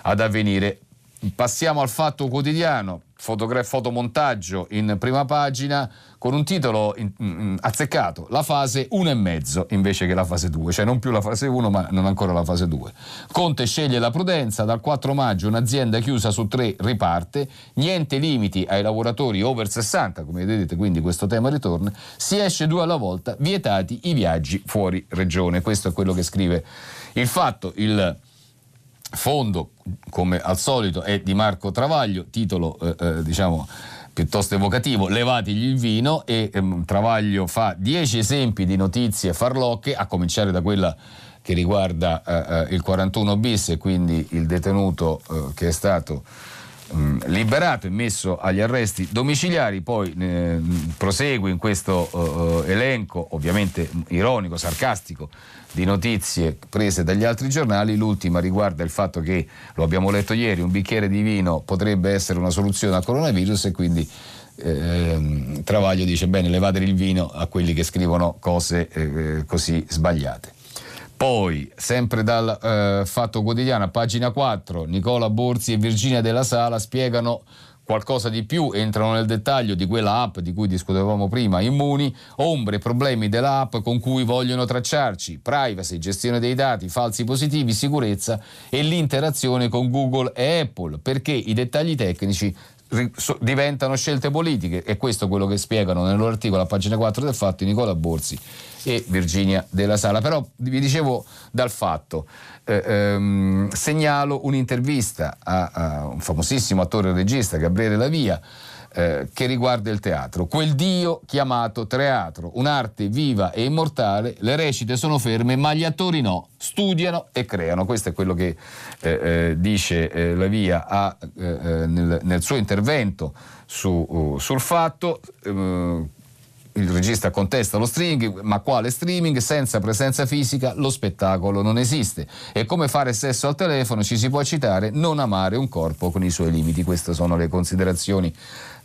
ad avvenire. Passiamo al fatto quotidiano fotogra- fotomontaggio in prima pagina con un titolo in, in, azzeccato, la fase 1 e mezzo invece che la fase 2, cioè non più la fase 1 ma non ancora la fase 2. Conte sceglie la prudenza, dal 4 maggio un'azienda chiusa su tre riparte, niente limiti ai lavoratori over 60, come vedete quindi questo tema ritorna, si esce due alla volta, vietati i viaggi fuori regione, questo è quello che scrive il fatto, il fondo, come al solito, è di Marco Travaglio, titolo eh, eh, diciamo piuttosto evocativo, levatigli il vino e ehm, Travaglio fa dieci esempi di notizie farlocche, a cominciare da quella che riguarda eh, eh il 41 bis e quindi il detenuto eh, che è stato mm, liberato e messo agli arresti domiciliari, poi eh, prosegue in questo uh, elenco, ovviamente ironico, sarcastico, di notizie prese dagli altri giornali, l'ultima riguarda il fatto che, lo abbiamo letto ieri, un bicchiere di vino potrebbe essere una soluzione al coronavirus e quindi eh, Travaglio dice bene levate il vino a quelli che scrivono cose eh, così sbagliate. Poi, sempre dal eh, Fatto Quotidiano, pagina 4, Nicola Borzi e Virginia della Sala spiegano qualcosa di più, entrano nel dettaglio di quella app di cui discutevamo prima, Immuni, ombre problemi dell'app con cui vogliono tracciarci, privacy, gestione dei dati, falsi positivi, sicurezza e l'interazione con Google e Apple, perché i dettagli tecnici diventano scelte politiche e questo è quello che spiegano nel loro articolo a pagina 4 del fatto Nicola Borsi e Virginia della Sala. Però vi dicevo dal fatto, eh, ehm, segnalo un'intervista a, a, un famosissimo attore e regista, Gabriele Lavia, eh, che riguarda il teatro. Quel Dio chiamato teatro, un'arte viva e immortale, le recite sono ferme, ma gli attori no, studiano e creano. Questo è quello che eh, eh dice eh, Lavia a, eh, nel, nel, suo intervento su, uh, sul fatto il regista contesta lo streaming, ma quale streaming? Senza presenza fisica lo spettacolo non esiste. E come fare sesso al telefono ci si può citare non amare un corpo con i suoi limiti. Queste sono le considerazioni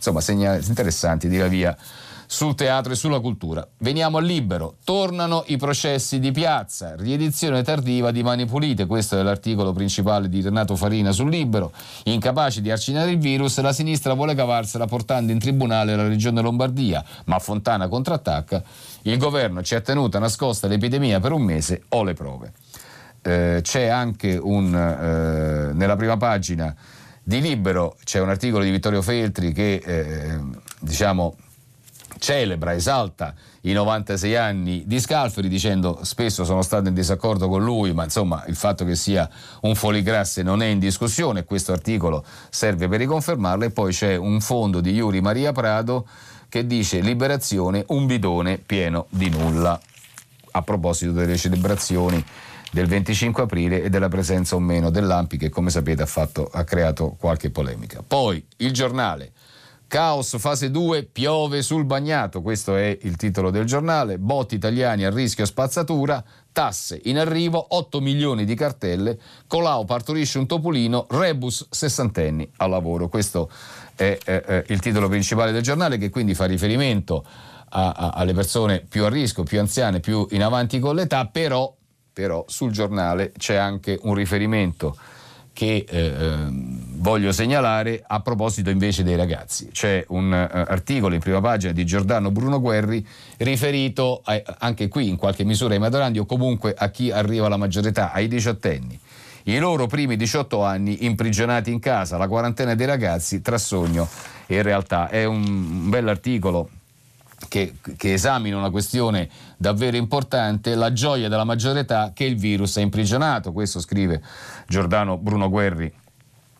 insomma, interessanti di via sul teatro e sulla cultura. Veniamo al libero. Tornano i processi di piazza, riedizione tardiva di Mani Pulite. Questo è l'articolo principale di Renato Farina sul libero. Incapaci di arcinare il virus, la sinistra vuole cavarsela portando in tribunale la regione Lombardia, ma Fontana contrattacca. Il governo ci ha tenuto nascosta l'epidemia per un mese o le prove. Eh, c'è anche un, eh, nella prima pagina di Libero c'è un articolo di Vittorio Feltri che eh, diciamo celebra, esalta i 96 anni di Scalferi dicendo spesso sono stato in disaccordo con lui, ma insomma il fatto che sia un foligrasse non è in discussione, questo articolo serve per riconfermarlo e poi c'è un fondo di Iuri Maria Prado che dice liberazione, un bidone pieno di nulla. A proposito delle celebrazioni del 25 aprile e della presenza o meno dell'Ampi che come sapete ha, fatto, ha creato qualche polemica. Poi il giornale Caos fase 2, piove sul bagnato, questo è il titolo del giornale, botti italiani a rischio spazzatura, tasse in arrivo, 8 milioni di cartelle, Colau partorisce un topolino, rebus sessantenni al lavoro. Questo è eh, il titolo principale del giornale che quindi fa riferimento alle persone più a rischio, più anziane, più in avanti con l'età, però, però sul giornale c'è anche un riferimento che eh, ehm, voglio segnalare a proposito invece dei ragazzi. C'è un uh, articolo in prima pagina di Giordano Bruno Guerri riferito a, anche qui in qualche misura ai maturandi o comunque a chi arriva alla maggiore età, ai diciottenni. I loro primi 18 anni imprigionati in casa, la quarantena dei ragazzi tra sogno e realtà. È un, un bell'articolo che, che esamina una questione davvero importante, la gioia della maggiore età che il virus ha imprigionato. Questo scrive Giordano Bruno Guerri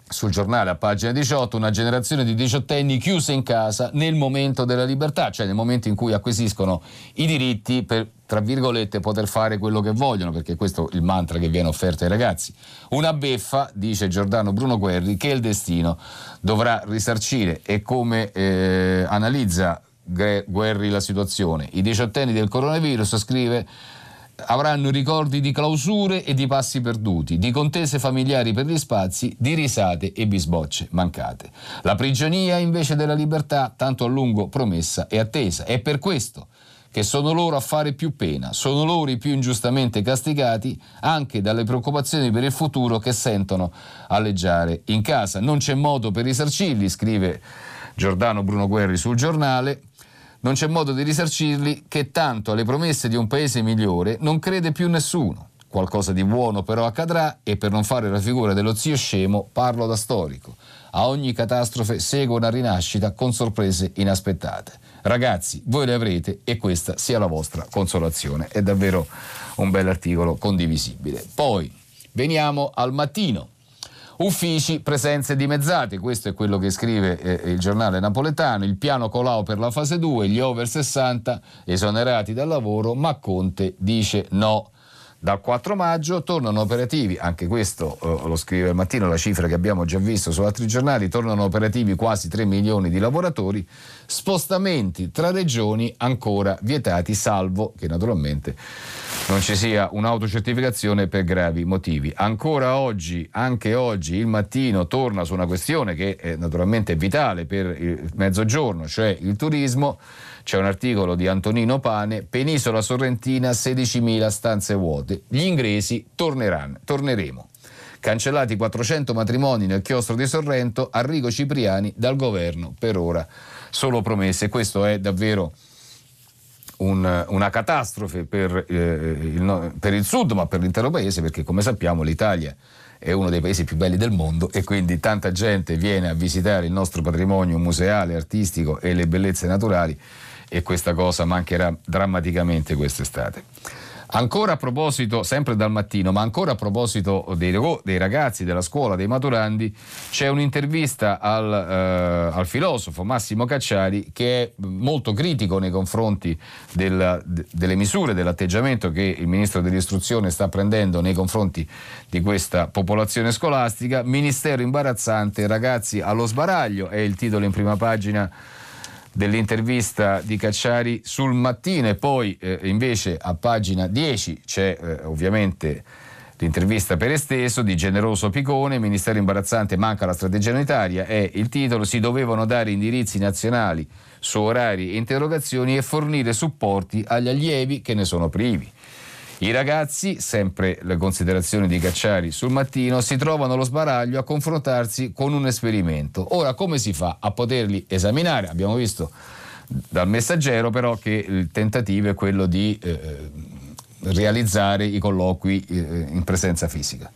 sul giornale a pagina 18 una generazione di diciottenni chiuse in casa nel momento della libertà, cioè nel momento in cui acquisiscono i diritti per tra virgolette poter fare quello che vogliono, perché questo è il mantra che viene offerto ai ragazzi. Una beffa, dice Giordano Bruno Guerri, che il destino dovrà risarcire e come eh, analizza Guerri la situazione. I diciottenni del coronavirus, scrive, avranno ricordi di clausure e di passi perduti, di contese familiari per gli spazi, di risate e bisbocce mancate. La prigionia invece della libertà, tanto a lungo promessa e attesa. È per questo che sono loro a fare più pena, sono loro i più ingiustamente castigati anche dalle preoccupazioni per il futuro che sentono alleggiare in casa. Non c'è modo per risarcirli, scrive Giordano Bruno Guerri sul giornale. Non c'è modo di risarcirli che tanto alle promesse di un paese migliore non crede più nessuno. Qualcosa di buono però accadrà e per non fare la figura dello zio scemo parlo da storico. A ogni catastrofe segue una rinascita con sorprese inaspettate. Ragazzi, voi le avrete e questa sia la vostra consolazione. È davvero un bell'articolo condivisibile. Poi veniamo al mattino. Uffici, presenze dimezzate, questo è quello che scrive eh, il giornale napoletano, il piano Colau per la fase 2, gli over 60 esonerati dal lavoro, ma Conte dice no. Dal 4 maggio tornano operativi, anche questo eh, lo scrive al mattino, la cifra che abbiamo già visto su altri giornali, tornano operativi quasi 3 milioni di lavoratori, spostamenti tra regioni ancora vietati, salvo che naturalmente non ci sia un'autocertificazione per gravi motivi. Ancora oggi, anche oggi, il mattino torna su una questione che è naturalmente vitale per il mezzogiorno, cioè il turismo. C'è un articolo di Antonino Pane, Penisola Sorrentina, 16.000 stanze vuote. Gli inglesi torneranno, torneremo. Cancellati 400 matrimoni nel chiostro di Sorrento, Arrigo Cipriani dal governo per ora solo promesse. Questo è davvero un, una catastrofe per, eh, il, per il sud, ma per l'intero paese, perché come sappiamo l'Italia è uno dei paesi più belli del mondo e quindi tanta gente viene a visitare il nostro patrimonio museale, artistico e le bellezze naturali e questa cosa mancherà drammaticamente quest'estate. Ancora a proposito, sempre dal mattino, ma ancora a proposito dei, dei ragazzi della scuola, dei maturandi, c'è un'intervista al, eh, al, filosofo Massimo Cacciari che è molto critico nei confronti della, de, delle misure, dell'atteggiamento che il Ministro dell'Istruzione sta prendendo nei confronti di questa popolazione scolastica. Ministero imbarazzante, ragazzi allo sbaraglio, è il titolo in prima pagina dell'intervista di Cacciari sul mattino e poi eh, invece a pagina 10 c'è eh, ovviamente l'intervista per esteso di Generoso Picone, Ministero imbarazzante manca la strategia unitaria, è il titolo, si dovevano dare indirizzi nazionali su orari e interrogazioni e fornire supporti agli allievi che ne sono privi. I ragazzi, sempre le considerazioni di Cacciari sul mattino, si trovano allo sbaraglio a confrontarsi con un esperimento. Ora, come si fa a poterli esaminare? Abbiamo visto dal messaggero però che il tentativo è quello di eh, realizzare i colloqui eh, in presenza fisica.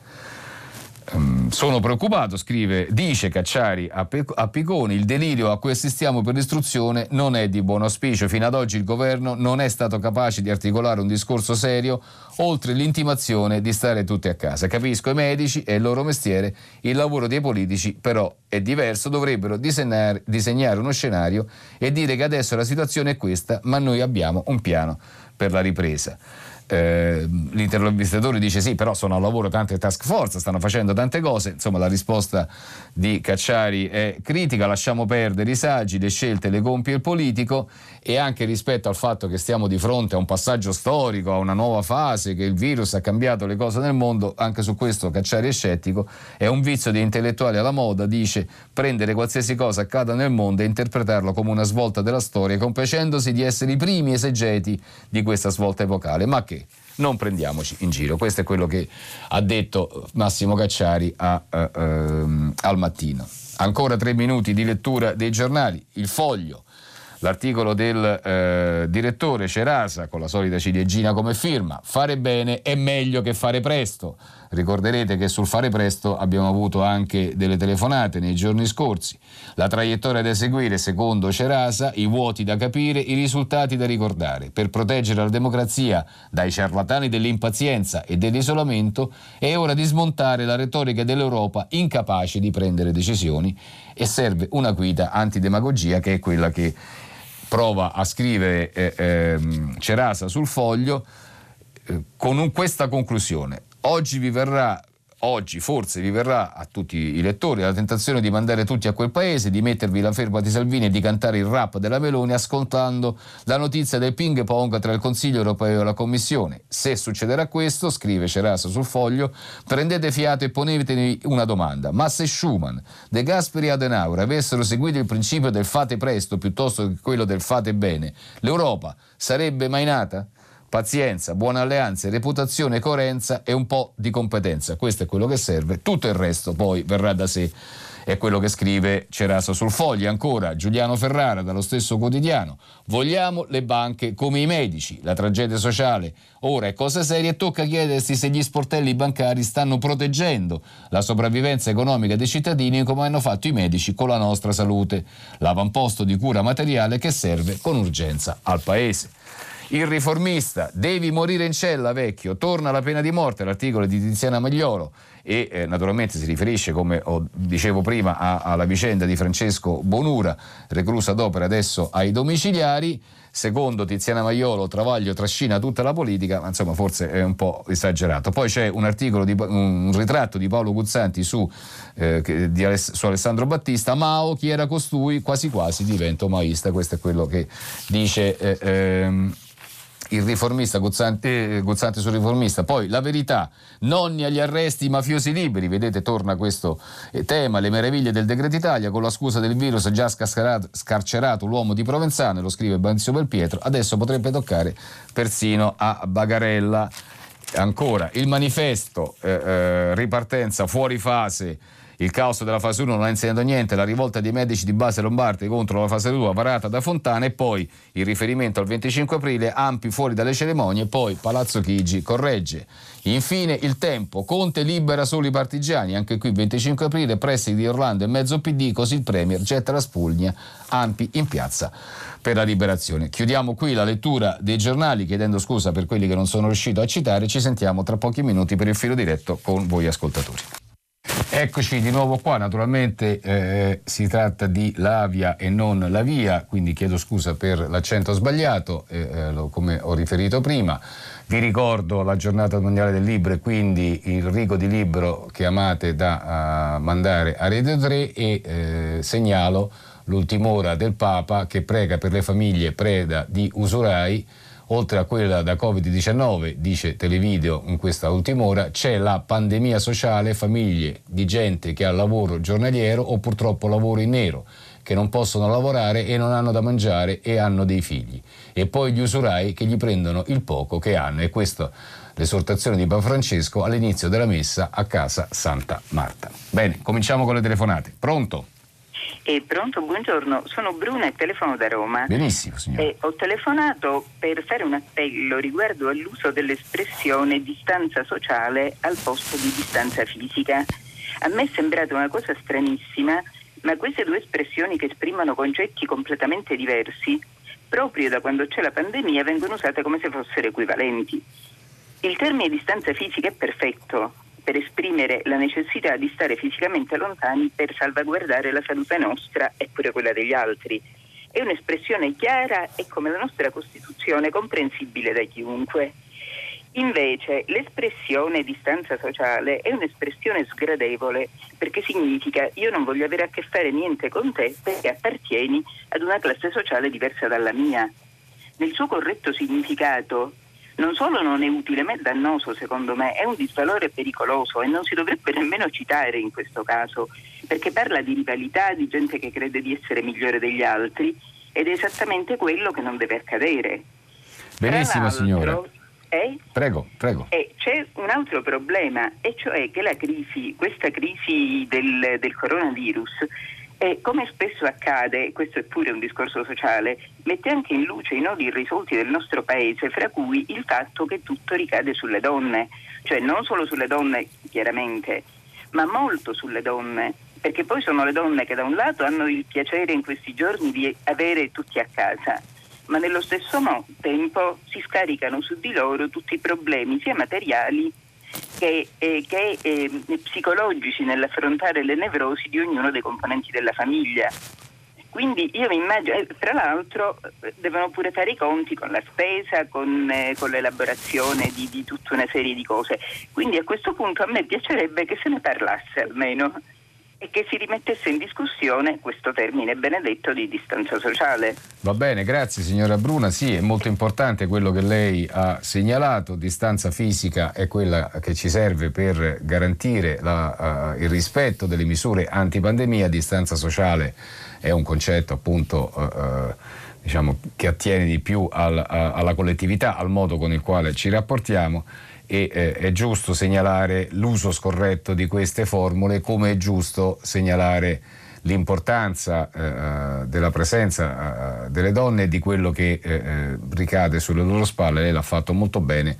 Um, sono preoccupato, scrive, dice Cacciari a, Piconi, il delirio a cui assistiamo per l'istruzione non è di buon auspicio. Fino ad oggi il governo non è stato capace di articolare un discorso serio oltre l'intimazione di stare tutti a casa. Capisco i medici, è il loro mestiere, il lavoro dei politici però è diverso, dovrebbero disegnare, disegnare uno scenario e dire che adesso la situazione è questa, ma noi abbiamo un piano per la ripresa. Eh, l'intervistatore dice sì, però sono a lavoro tante task force, stanno facendo tante cose, insomma la risposta di Cacciari è critica, lasciamo perdere i saggi, le scelte le compie il politico e anche rispetto al fatto che stiamo di fronte a un passaggio storico, a una nuova fase, che il virus ha cambiato le cose nel mondo, anche su questo Cacciari è scettico, è un vizio di intellettuali alla moda, dice prendere qualsiasi cosa accada nel mondo e interpretarlo come una svolta della storia, compiacendosi di essere i primi esegeti di questa svolta epocale. Ma che non prendiamoci in giro. Questo è quello che ha detto Massimo Cacciari a, a, a, al mattino. Ancora tre minuti di lettura dei giornali. Il foglio l'articolo del eh, direttore Cerasa con la solita ciliegina come firma, fare bene è meglio che fare presto. Ricorderete che sul fare presto abbiamo avuto anche delle telefonate nei giorni scorsi. La traiettoria da seguire secondo Cerasa, i vuoti da capire, i risultati da ricordare. Per proteggere la democrazia dai ciarlatani dell'impazienza e dell'isolamento è ora di smontare la retorica dell'Europa incapace di prendere decisioni e serve una guida antidemagogia che è quella che prova a scrivere eh, eh, Cerasa sul foglio eh, con un, questa conclusione. Oggi vi verrà oggi forse vi verrà a tutti i lettori la tentazione di mandare tutti a quel paese, di mettervi la ferma di Salvini e di cantare il rap della Meloni ascoltando la notizia del ping pong tra il Consiglio europeo e la Commissione. Se succederà questo, scrive Cerasa sul foglio, prendete fiato e ponetevi una domanda. Ma se Schumann, De Gasperi e Adenauer avessero seguito il principio del fate presto piuttosto che quello del fate bene, l'Europa sarebbe mai nata? Pazienza, buone alleanze, reputazione, coerenza e un po' di competenza. Questo è quello che serve, tutto il resto poi verrà da sé. È quello che scrive Ceraso sul foglio. Ancora Giuliano Ferrara dallo stesso quotidiano. Vogliamo le banche come i medici. La tragedia sociale ora è cosa seria e tocca chiedersi se gli sportelli bancari stanno proteggendo la sopravvivenza economica dei cittadini come hanno fatto i medici con la nostra salute. L'avamposto di cura materiale che serve con urgenza al Paese. Il riformista, devi morire in cella vecchio, torna la pena di morte, l'articolo di Tiziana Magliolo e eh, naturalmente si riferisce, come ho, dicevo prima, a, alla vicenda di Francesco Bonura, reclusa d'opera adesso ai domiciliari. Secondo Tiziana Maiolo, Travaglio trascina tutta la politica, ma insomma forse è un po' esagerato. Poi c'è un articolo, di, un ritratto di Paolo Guzzanti su, eh, di, su Alessandro Battista, Mao, chi era costui, quasi quasi divento maoista, questo è quello che dice... Eh, ehm, il riformista Guzzanti, Guzzanti sul riformista. Poi la verità, nonni agli arresti, mafiosi liberi, vedete torna questo eh, tema, le meraviglie del decreto Italia, con la scusa del virus già scarcerato l'uomo di Provenzano, lo scrive Banzio Belpietro, adesso potrebbe toccare persino a Bagarella. Ancora, il manifesto, eh, eh, ripartenza fuori fase, il caos della fase 1 non ha insegnato niente, la rivolta dei medici di base lombardi contro la fase 2 varata da Fontana e poi il riferimento al 25 aprile, Ampi fuori dalle cerimonie, poi Palazzo Chigi corregge. Infine il tempo, Conte libera solo i partigiani, anche qui 25 aprile, pressi di Orlando e mezzo PD, così il Premier getta la spugna, Ampi in piazza per la liberazione. Chiudiamo qui la lettura dei giornali chiedendo scusa per quelli che non sono riuscito a citare, ci sentiamo tra pochi minuti per il filo diretto con voi ascoltatori. Eccoci di nuovo qua, naturalmente eh, si tratta di Lavia e non la via, quindi chiedo scusa per l'accento sbagliato, eh, eh, come ho riferito prima. Vi ricordo la giornata mondiale del libro e quindi il rigo di libro che amate da uh, mandare a Rete 3 e eh, segnalo l'ultima ora del Papa che prega per le famiglie preda di usurai oltre a quella da Covid-19, dice Televideo in questa ultima ora, c'è la pandemia sociale, famiglie di gente che ha lavoro giornaliero o purtroppo lavoro in nero, che non possono lavorare e non hanno da mangiare e hanno dei figli. E poi gli usurai che gli prendono il poco che hanno. E questa l'esortazione di Papa Francesco all'inizio della messa a casa Santa Marta. Bene, cominciamo con le telefonate. Pronto? Eh, pronto, buongiorno, sono Bruna e telefono da Roma. Benissimo, signora. Eh, ho telefonato per fare un appello riguardo all'uso dell'espressione distanza sociale al posto di distanza fisica. A me è sembrata una cosa stranissima, ma queste due espressioni che esprimono concetti completamente diversi, proprio da quando c'è la pandemia, vengono usate come se fossero equivalenti. Il termine distanza fisica è perfetto, per esprimere la necessità di stare fisicamente lontani per salvaguardare la salute nostra e pure quella degli altri. È un'espressione chiara e come la nostra Costituzione comprensibile da chiunque. Invece l'espressione distanza sociale è un'espressione sgradevole perché significa io non voglio avere a che fare niente con te perché appartieni ad una classe sociale diversa dalla mia. Nel suo corretto significato non solo non è utile ma è dannoso secondo me, è un disvalore pericoloso e non si dovrebbe nemmeno citare in questo caso, perché parla di rivalità, di gente che crede di essere migliore degli altri ed è esattamente quello che non deve accadere. Benissimo signora. Eh? Prego, prego. Eh, c'è un altro problema, e cioè che la crisi, questa crisi del, del coronavirus e come spesso accade, questo è pure un discorso sociale, mette anche in luce i nodi irrisolti del nostro paese, fra cui il fatto che tutto ricade sulle donne, cioè non solo sulle donne chiaramente, ma molto sulle donne, perché poi sono le donne che da un lato hanno il piacere in questi giorni di avere tutti a casa, ma nello stesso tempo si scaricano su di loro tutti i problemi sia materiali che, eh, che eh, psicologici nell'affrontare le nevrosi di ognuno dei componenti della famiglia. Quindi io mi immagino, eh, tra l'altro eh, devono pure fare i conti con la spesa, con, eh, con l'elaborazione di, di tutta una serie di cose. Quindi a questo punto a me piacerebbe che se ne parlasse almeno e che si rimettesse in discussione questo termine benedetto di distanza sociale. Va bene, grazie signora Bruna. Sì, è molto importante quello che lei ha segnalato. Distanza fisica è quella che ci serve per garantire la, uh, il rispetto delle misure antipandemia. Distanza sociale è un concetto appunto... Uh, diciamo, che attiene di più al, alla collettività, al modo con il quale ci rapportiamo e eh, è giusto segnalare l'uso scorretto di queste formule come è giusto segnalare l'importanza eh, della presenza eh, delle donne e di quello che eh, eh, ricade sulle loro spalle, lei l'ha fatto molto bene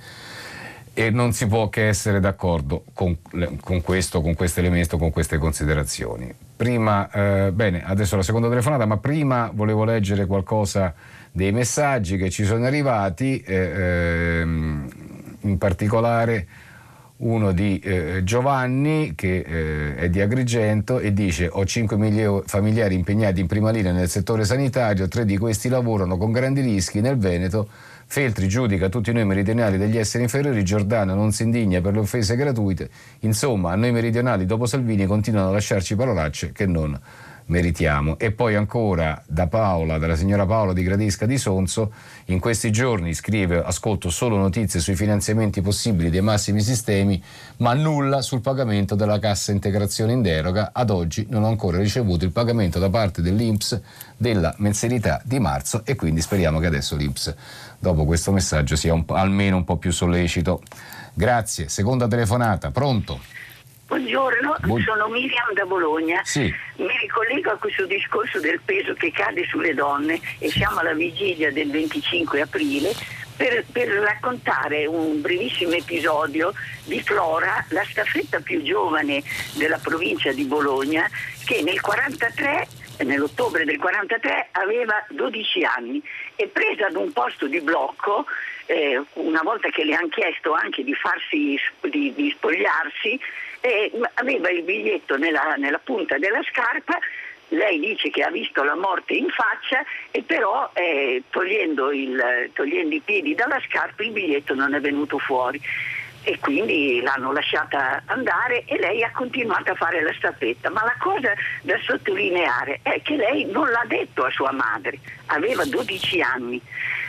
e non si può che essere d'accordo con, con questo, con questo elemento, con queste considerazioni. Prima, eh, bene, adesso la seconda telefonata, ma prima volevo leggere qualcosa dei messaggi che ci sono arrivati. Eh, ehm, in particolare uno di eh, Giovanni che eh, è di Agrigento e dice ho 5 familiari impegnati in prima linea nel settore sanitario, tre di questi lavorano con grandi rischi nel Veneto. Feltri giudica tutti noi meridionali degli esseri inferiori, Giordano non si indigna per le offese gratuite. Insomma, a noi meridionali dopo Salvini continuano a lasciarci parolacce che non meritiamo. E poi ancora da Paola, dalla signora Paola di Gradisca di Sonzo, in questi giorni scrive ascolto solo notizie sui finanziamenti possibili dei massimi sistemi, ma nulla sul pagamento della cassa integrazione in deroga. Ad oggi non ho ancora ricevuto il pagamento da parte dell'Inps della mensilità di marzo e quindi speriamo che adesso l'Inps dopo questo messaggio sia un almeno un po' più sollecito. Grazie, seconda telefonata, pronto? Buongiorno, Buon... sono Miriam da Bologna. Sì. Mi ricollego a questo discorso del peso che cade sulle donne e siamo alla vigilia del 25 aprile per, per, raccontare un brevissimo episodio di Flora, la staffetta più giovane della provincia di Bologna, che nel 43 nell'ottobre del 43 aveva 12 anni e presa ad un posto di blocco eh, una volta che le hanno chiesto anche di, farsi, di, di spogliarsi eh, aveva il biglietto nella, nella punta della scarpa lei dice che ha visto la morte in faccia e però eh, togliendo, il, togliendo, i piedi dalla scarpa il biglietto non è venuto fuori. E quindi l'hanno lasciata andare e lei ha continuato a fare la staffetta. Ma la cosa da sottolineare è che lei non l'ha detto a sua madre, aveva 12 anni,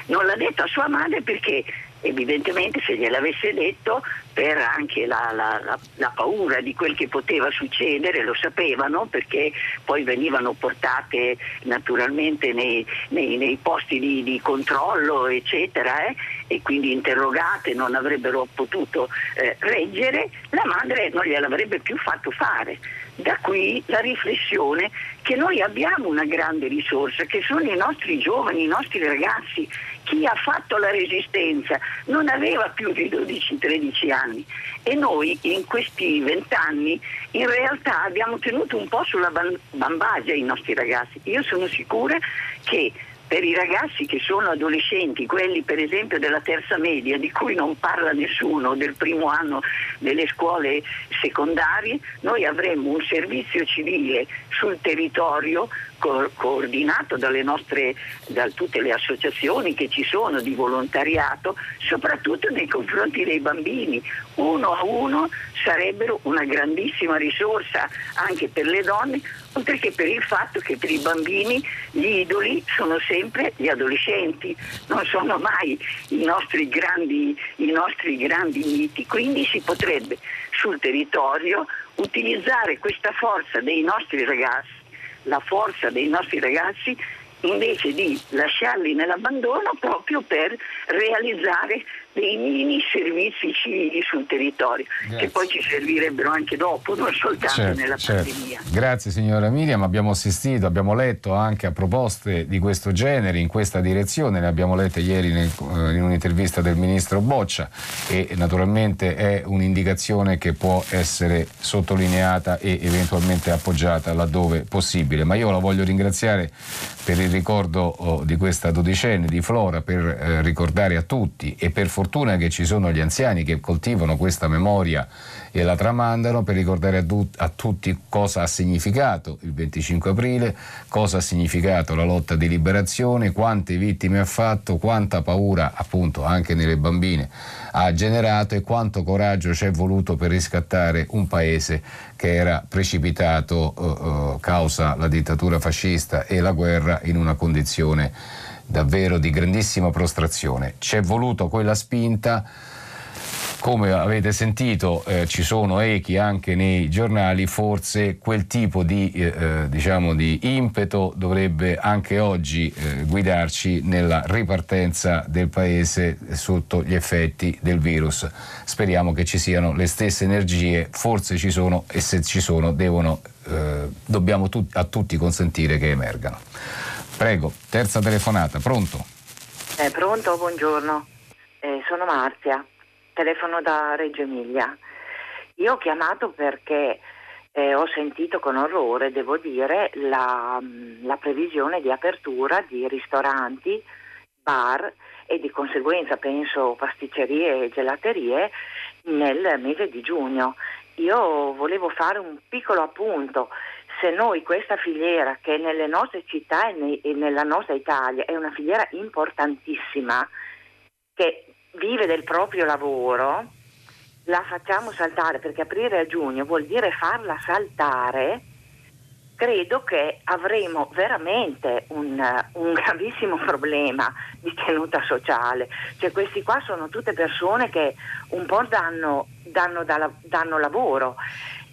non l'ha detto a sua madre perché evidentemente se gliel'avesse detto per anche la, la, la, la, paura di quel che poteva succedere, lo sapevano perché poi venivano portate naturalmente nei, nei, nei posti di, di, controllo eccetera eh, e quindi interrogate non avrebbero potuto eh, reggere, la madre non gliel'avrebbe più fatto fare. Da qui la riflessione che noi abbiamo una grande risorsa, che sono i nostri giovani, i nostri ragazzi. Chi ha fatto la resistenza non aveva più di 12-13 anni e noi in questi vent'anni in realtà abbiamo tenuto un po' sulla bambagia i nostri ragazzi. Io sono sicura che per i ragazzi che sono adolescenti, quelli per esempio della terza media, di cui non parla nessuno, del primo anno delle scuole secondarie, noi avremmo un servizio civile sul territorio co- coordinato dalle nostre, da tutte le associazioni che ci sono di volontariato, soprattutto nei confronti dei bambini. Uno a uno sarebbero una grandissima risorsa anche per le donne, oltre che per il fatto che per i bambini gli idoli sono sempre gli adolescenti, non sono mai i nostri grandi, i nostri grandi miti, quindi si potrebbe sul territorio utilizzare questa forza dei nostri ragazzi la forza dei nostri ragazzi invece di lasciarli nell'abbandono proprio per realizzare dei mini servizi civili sul territorio, Grazie. che poi ci servirebbero anche dopo, non soltanto certo, nella certo. pandemia. Grazie signora Miriam, abbiamo assistito, abbiamo letto anche a proposte di questo genere, in questa direzione, le abbiamo lette ieri nel, eh, in un'intervista del ministro Boccia e naturalmente è un'indicazione che può essere sottolineata e eventualmente appoggiata laddove possibile, ma io la voglio ringraziare per il ricordo oh, di questa dodicenne di Flora, per eh, ricordare a tutti e per fortuna fortuna che ci sono gli anziani che coltivano questa memoria e la tramandano per ricordare a, du- a, tutti cosa ha significato il 25 aprile, cosa ha significato la lotta di liberazione, quante vittime ha fatto, quanta paura appunto anche nelle bambine ha generato e quanto coraggio ci è voluto per riscattare un paese che era precipitato uh, uh, causa la dittatura fascista e la guerra in una condizione davvero di grandissima prostrazione. Ci è voluto quella spinta come avete sentito eh, ci sono echi anche nei giornali, forse quel tipo di, eh, eh, diciamo di impeto dovrebbe anche oggi eh, guidarci nella ripartenza del Paese sotto gli effetti del virus. Speriamo che ci siano le stesse energie, forse ci sono e se ci sono devono, eh, dobbiamo tu- a tutti consentire che emergano. Prego, terza telefonata, pronto? Eh, pronto, buongiorno. Eh, sono Marzia telefono da Reggio Emilia. Io ho chiamato perché eh, ho sentito con orrore, devo dire, la, la previsione di apertura di ristoranti, bar e di conseguenza penso pasticcerie e gelaterie nel mese di giugno. Io volevo fare un piccolo appunto. Se noi questa filiera che nelle nostre città e, e nella nostra Italia è una filiera importantissima, che vive del proprio lavoro, la facciamo saltare perché aprire a giugno vuol dire farla saltare, credo che avremo veramente un, un, gravissimo problema di tenuta sociale. Cioè questi qua sono tutte persone che un po' danno, danno, da, danno lavoro.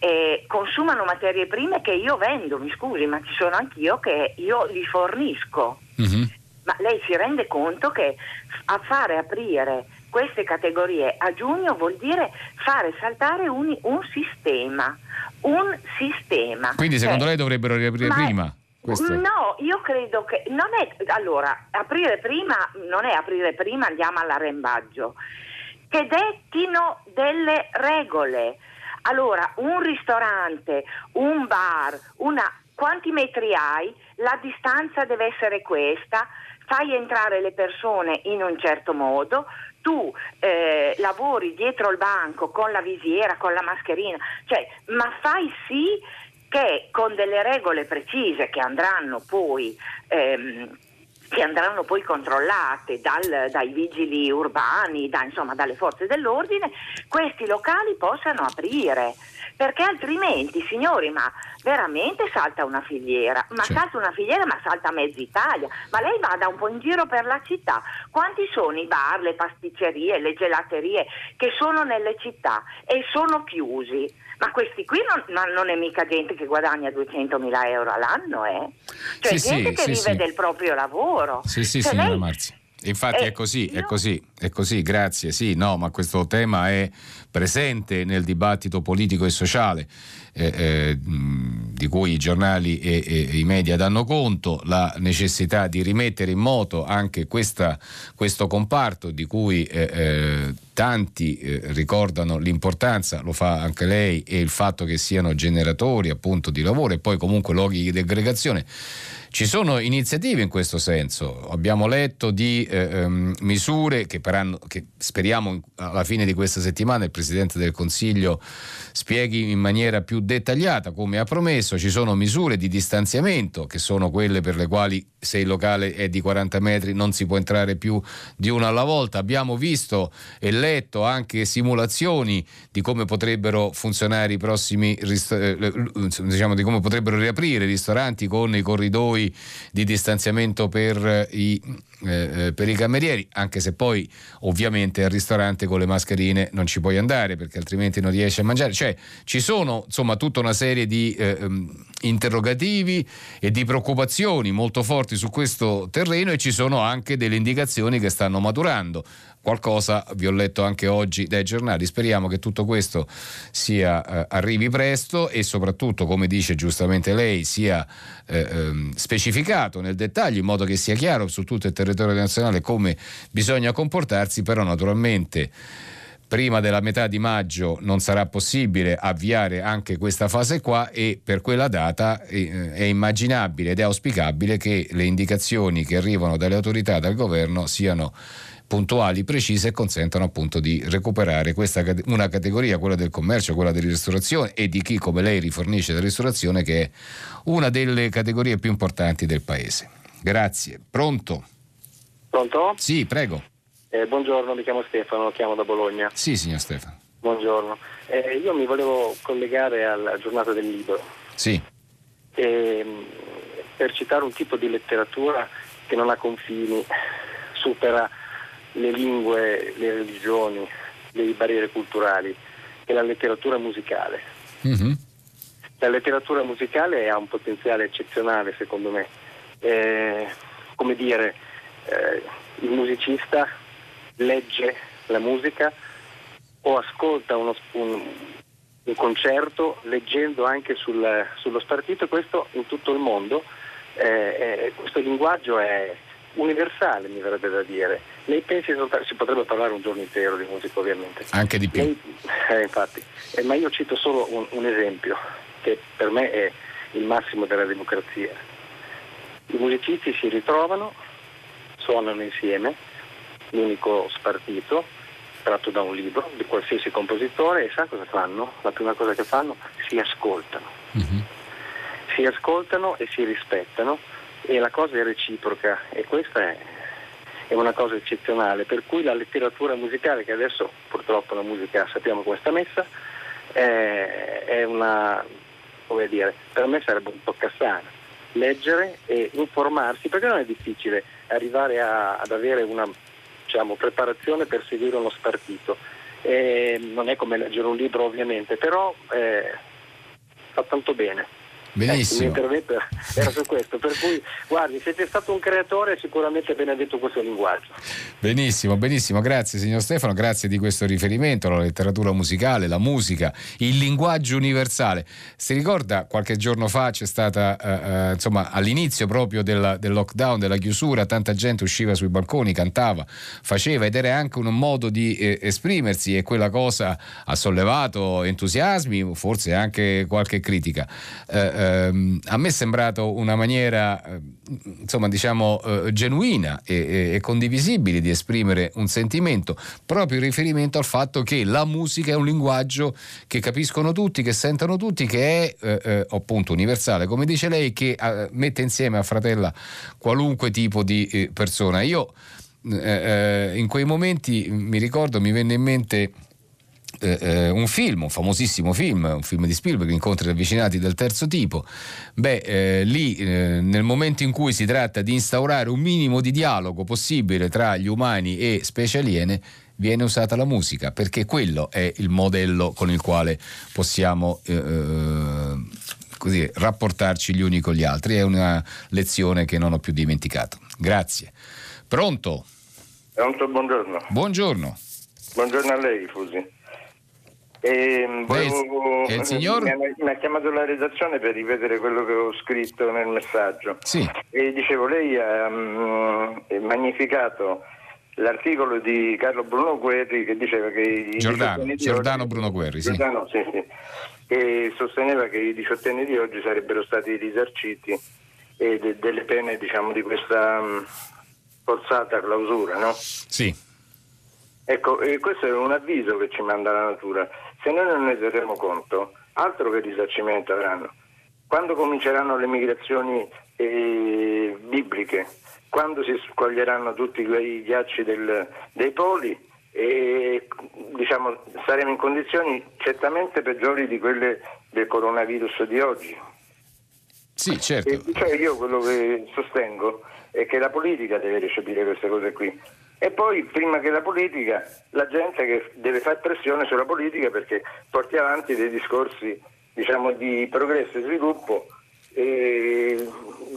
E consumano materie prime che io vendo, mi scusi, ma ci sono anch'io che io li fornisco. Mm-hmm. Ma lei si rende conto che a fare aprire queste categorie a giugno vuol dire fare saltare un, un sistema. Un sistema. Quindi secondo eh, lei dovrebbero riaprire prima? Questo. No, io credo che non è allora aprire prima non è aprire prima, andiamo all'arrembaggio. Che dettino delle regole. Allora, un ristorante, un bar, una quanti metri hai? La distanza deve essere questa, fai entrare le persone in un certo modo, tu eh, lavori dietro il banco con la visiera, con la mascherina, cioè, ma fai sì che con delle regole precise che andranno poi ehm, che andranno poi controllate dal, dai vigili urbani, da, insomma dalle forze dell'ordine, questi locali possano aprire perché altrimenti, signori, ma veramente salta una filiera, ma sì. salta una filiera, ma salta mezza Italia, ma lei vada un po' in giro per la città, quanti sono i bar, le pasticcerie, le gelaterie che sono nelle città e sono chiusi? Ma questi qui non, non, è mica gente che guadagna 200 mila euro all'anno, eh? Cioè sì, gente sì, che vive del proprio lavoro. Sì, sì, cioè signora lei... Marzia. Infatti eh, è così, io... è così, è così, grazie. Sì, no, ma questo tema è presente nel dibattito politico e sociale eh, eh, di cui i giornali e, e, i media danno conto, la necessità di rimettere in moto anche questa, questo comparto di cui eh, eh tanti eh, ricordano l'importanza, lo fa anche lei, e il fatto che siano generatori appunto di lavoro e poi comunque luoghi di aggregazione ci sono iniziative in questo senso, abbiamo letto di eh, ehm, misure che, anno, che, speriamo alla fine di questa settimana il Presidente del Consiglio spieghi in maniera più dettagliata come ha promesso, ci sono misure di distanziamento che sono quelle per le quali se il locale è di 40 metri non si può entrare più di uno alla volta, abbiamo visto e letto anche simulazioni di come potrebbero funzionare i prossimi, eh, diciamo di come potrebbero riaprire i ristoranti con i corridoi di distanziamento per i, eh, eh, per i camerieri, anche se poi ovviamente al ristorante con le mascherine non ci puoi andare perché altrimenti non riesci a mangiare. Cioè ci sono insomma tutta una serie di eh, ehm, interrogativi e di preoccupazioni molto forti su questo terreno e ci sono anche delle indicazioni che stanno maturando qualcosa vi ho letto anche oggi dai giornali. Speriamo che tutto questo sia, eh, arrivi presto e soprattutto, come dice giustamente lei, sia eh, ehm, specificato nel dettaglio in modo che sia chiaro su tutto il territorio nazionale come bisogna comportarsi, però naturalmente prima della metà di maggio non sarà possibile avviare anche questa fase qua e per quella data eh, è immaginabile ed è auspicabile che le indicazioni che arrivano dalle autorità, dal governo siano puntuali, precise e consentano appunto di recuperare questa, una categoria, quella del commercio, quella della ristorazione e di chi come lei rifornisce la ristorazione che è una delle categorie più importanti del paese. Grazie. Pronto? Pronto? Sì, prego. Eh, buongiorno, mi chiamo Stefano, chiamo da Bologna. Sì, signor Stefano. Buongiorno. Eh, io mi volevo collegare alla giornata del libro. Sì. Eh, per citare un tipo di letteratura che non ha confini, supera le lingue, le religioni, le barriere culturali, è la letteratura musicale. Mm-hmm. La letteratura musicale ha un potenziale eccezionale secondo me. Eh, come dire, eh, il musicista legge la musica o ascolta uno, un, un, concerto leggendo anche sul, sullo spartito, questo in tutto il mondo. Eh, eh, questo linguaggio è universale, mi verrebbe da dire. Pensi soltanto, si potrebbe parlare un giorno intero di musica ovviamente. Anche di più. Lei, eh, infatti, eh, ma io cito solo un, un esempio che per me è il massimo della democrazia. I musicisti si ritrovano, suonano insieme, l'unico spartito, tratto da un libro di qualsiasi compositore e sa cosa fanno? La prima cosa che fanno? Si ascoltano. Mm-hmm. Si ascoltano e si rispettano e la cosa è reciproca e questa è, è, una cosa eccezionale, per cui la letteratura musicale, che adesso purtroppo la musica sappiamo come sta messa, è, è una, come dire, per me sarebbe un toccasana, leggere e informarsi, perché non è difficile arrivare a, ad avere una diciamo, preparazione per seguire uno spartito. Eh, non è come leggere un libro ovviamente, però eh, fa tanto bene. Benissimo. Eh, il mio intervento era su questo, per cui guardi, siete stato un creatore sicuramente benedetto questo linguaggio. Benissimo, benissimo, grazie signor Stefano, grazie di questo riferimento alla letteratura musicale, la musica, il linguaggio universale. Si ricorda qualche giorno fa c'è stata, eh, eh, insomma, all'inizio proprio del, del, lockdown, della chiusura, tanta gente usciva sui balconi, cantava, faceva ed era anche un modo di eh, esprimersi e quella cosa ha sollevato entusiasmi, forse anche qualche critica eh, ehm, a me è sembrato una maniera, eh, insomma, diciamo, eh, genuina e, e, condivisibile di esprimere un sentimento, proprio in riferimento al fatto che la musica è un linguaggio che capiscono tutti, che sentono tutti, che è eh, eh appunto universale, come dice lei, che eh, mette insieme a fratella qualunque tipo di persona. Io in quei momenti mi ricordo, mi venne in mente eh, eh, un film, un famosissimo film, un film di Spielberg, Incontri ravvicinati del terzo tipo, beh, eh, lì eh, nel momento in cui si tratta di instaurare un minimo di dialogo possibile tra gli umani e specie aliene, viene usata la musica, perché quello è il modello con il quale possiamo eh, eh, così, rapportarci gli uni con gli altri. È una lezione che non ho più dimenticato. Grazie. Pronto? Pronto, buongiorno. Buongiorno. Buongiorno a lei, Fusi. E volevo, il signor? Mi, ha, mi ha chiamato la redazione per ripetere quello che ho scritto nel messaggio. Sì. E dicevo, lei ha um, magnificato l'articolo di Carlo Bruno Guerri che diceva che Giordano, Giordano oggi, Bruno Guerri, sì. Giordano, sì, sì. Che sosteneva che i diciottenni di oggi sarebbero stati risarciti e de, delle pene diciamo, di questa um, forzata clausura, no? Sì. Ecco, questo è un avviso che ci manda la natura se noi non ne terremo conto, altro che risarcimento avranno. Quando cominceranno le migrazioni eh, bibliche, quando si squaglieranno tutti quei ghiacci del, dei poli, e, diciamo, saremo in condizioni certamente peggiori di quelle del coronavirus di oggi. Sì, certo. E, cioè io quello che sostengo è che la politica deve recepire queste cose qui e poi prima che la politica, la gente che deve fare pressione sulla politica perché porti avanti dei discorsi diciamo, di progresso e sviluppo eh,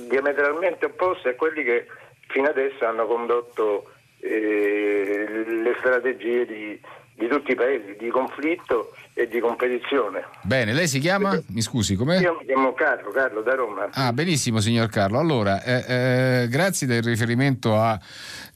diametralmente opposti a quelli che fino adesso hanno condotto eh, le strategie di, di tutti i paesi, di conflitto e di competizione. Bene, lei si chiama? Mi scusi, com'è? Io mi chiamo Carlo, Carlo da Roma. Ah, benissimo signor Carlo. Allora, eh, eh, grazie del riferimento a, a,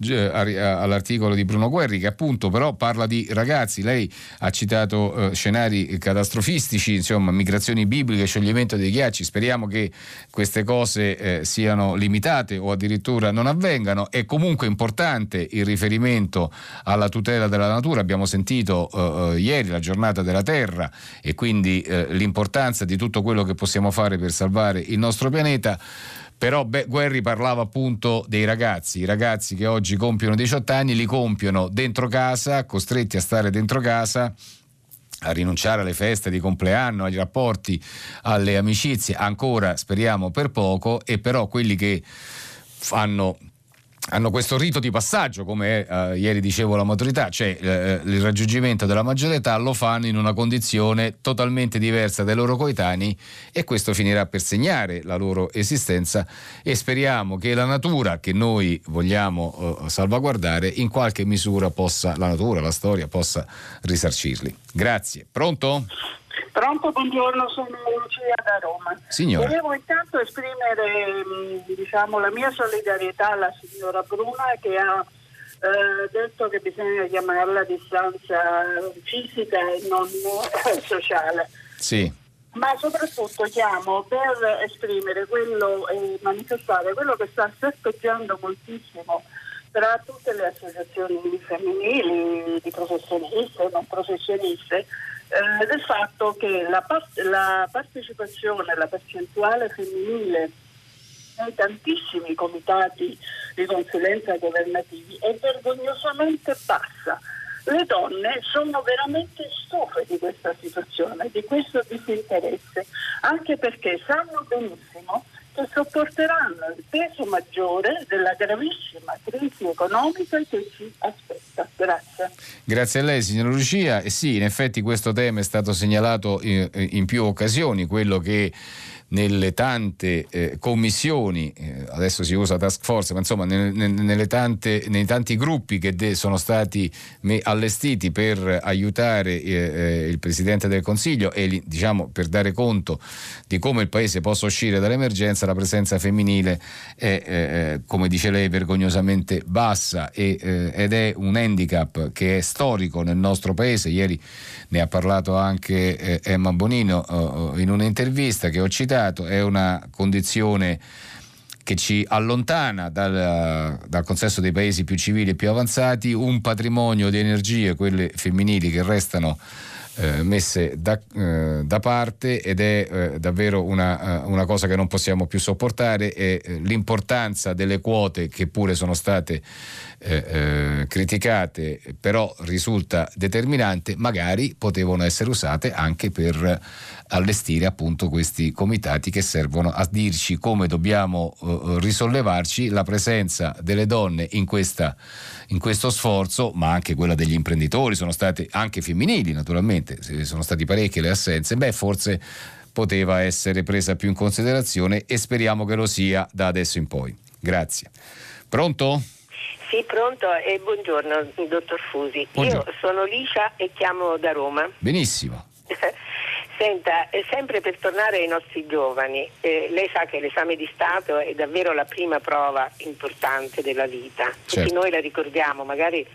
all'articolo di Bruno Guerri che appunto però parla di ragazzi. Lei ha citato eh, scenari catastrofistici, insomma, migrazioni bibliche, scioglimento dei ghiacci. Speriamo che queste cose eh, siano limitate o addirittura non avvengano. È comunque importante il riferimento alla tutela della natura. Abbiamo sentito eh, eh, ieri la giornata della terra e quindi eh, l'importanza di tutto quello che possiamo fare per salvare il nostro pianeta. Però beh, Guerri parlava appunto dei ragazzi, i ragazzi che oggi compiono 18 anni, li compiono dentro casa, costretti a stare dentro casa a rinunciare alle feste di compleanno, agli rapporti, alle amicizie, ancora speriamo per poco, e però quelli che fanno hanno questo rito di passaggio, come eh, ieri dicevo la maturità, cioè eh, il raggiungimento della maggiore età lo fanno in una condizione totalmente diversa dai loro coetanei e questo finirà per segnare la loro esistenza e speriamo che la natura che noi vogliamo eh, salvaguardare in qualche misura possa, la natura, la storia possa risarcirli. Grazie. Pronto? Pronto, buongiorno, sono Lucia da Roma. Signora. Volevo intanto esprimere mm, diciamo, la mia solidarietà alla signora Bruna che ha eh, detto che bisogna chiamarla distanza fisica e non eh, sociale. Sì. Ma soprattutto chiamo per esprimere quello e manifestare quello che sta serpeggiando moltissimo tra tutte le associazioni femminili, di professioniste e non professioniste, eh, del fatto che la, la partecipazione, la percentuale femminile nei tantissimi comitati di consulenza governativi è vergognosamente bassa. Le donne sono veramente stufe di questa situazione, di questo disinteresse, anche perché sanno benissimo che sopporteranno il peso maggiore della gravissima crisi economica che ci aspetta. Grazie. Grazie a lei signora Lucia. E sì, in effetti questo tema è stato segnalato in, in più occasioni, quello che nelle tante eh, commissioni, eh, adesso si usa task force, ma insomma nelle, nelle tante, nei tanti gruppi che de- sono stati allestiti per aiutare eh, eh, il Presidente del Consiglio e diciamo per dare conto di come il Paese possa uscire dall'emergenza, la presenza femminile è, eh, come dice lei, vergognosamente bassa e, eh, ed è un handicap che è storico nel nostro Paese. Ieri ne ha parlato anche Emma Bonino in un'intervista che ho citato sbagliato, è una condizione che ci allontana dal, dal, consesso dei paesi più civili e più avanzati, un patrimonio di energie, quelle femminili, che restano eh, messe da, eh, da, parte ed è eh, davvero una, eh, una, cosa che non possiamo più sopportare e l'importanza delle quote che pure sono state criticate però risulta determinante, magari potevano essere usate anche per allestire appunto questi comitati che servono a dirci come dobbiamo risollevarci la presenza delle donne in, questa, in, questo sforzo, ma anche quella degli imprenditori, sono state anche femminili naturalmente, sono stati parecchie le assenze, beh forse poteva essere presa più in considerazione e speriamo che lo sia da adesso in poi. Grazie. Pronto? Sì, pronto e buongiorno, dottor Fusi. Buongiorno. Io sono Licia e chiamo da Roma. Benissimo. Senta, sempre per tornare ai nostri giovani, eh, lei sa che l'esame di Stato è davvero la prima prova importante della vita. Certo. Tutti noi la ricordiamo, magari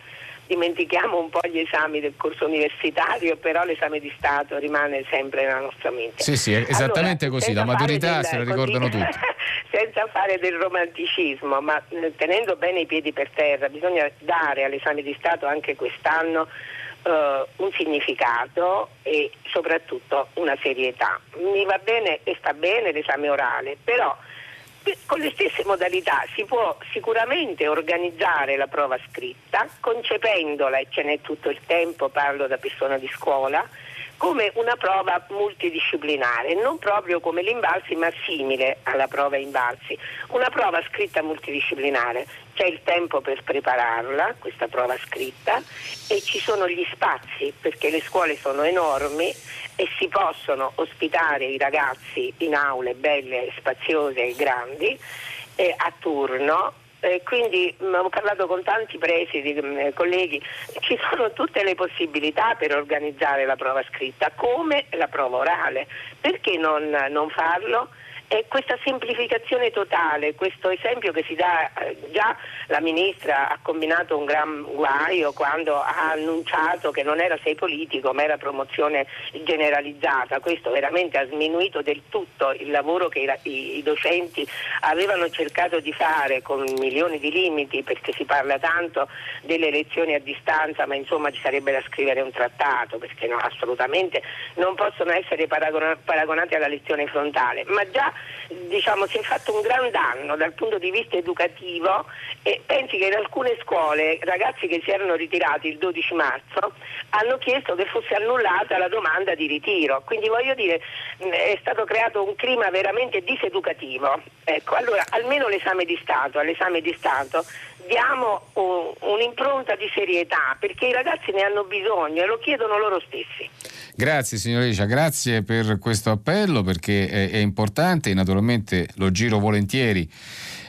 dimentichiamo un po' gli esami del corso universitario, però l'esame di Stato rimane sempre nella nostra mente. Sì, sì, esattamente allora, così, la maturità del, se la ricordano così, tutti. senza fare del romanticismo, ma eh, tenendo bene i piedi per terra, bisogna dare all'esame di Stato anche quest'anno Uh, un significato e soprattutto una serietà. Mi va bene e sta bene l'esame orale, però con le stesse modalità si può sicuramente organizzare la prova scritta, concependola, e ce n'è tutto il tempo, parlo da persona di scuola, come una prova multidisciplinare, non proprio come l'Invalsi ma simile alla prova Invalsi, una prova scritta multidisciplinare. C'è il tempo per prepararla, questa prova scritta, e ci sono gli spazi perché le scuole sono enormi e si possono ospitare i ragazzi in aule belle, spaziose e grandi eh, a turno eh, quindi mh, ho parlato con tanti presidi, mh, colleghi, ci sono tutte le possibilità per organizzare la prova scritta, come la prova orale. Perché non, non farlo? E questa semplificazione totale, questo esempio che si dà, eh, già la Ministra ha combinato un gran guaio quando ha annunciato che non era sei politico ma era promozione generalizzata, questo veramente ha sminuito del tutto il lavoro che i, docenti avevano cercato di fare con milioni di limiti perché si parla tanto delle lezioni a distanza ma insomma ci sarebbe da scrivere un trattato perché no, assolutamente non possono essere paragonati alla lezione frontale, ma già diciamo, si è fatto un gran danno dal punto di vista educativo e pensi che in alcune scuole ragazzi che si erano ritirati il 12 marzo hanno chiesto che fosse annullata la domanda di ritiro. Quindi voglio dire è stato creato un clima veramente diseducativo. Ecco, allora almeno l'esame di Stato, all'esame di Stato diamo un, un'impronta di serietà perché i ragazzi ne hanno bisogno e lo chiedono loro stessi. Grazie signorina, grazie per questo appello perché è importante, naturalmente lo giro volentieri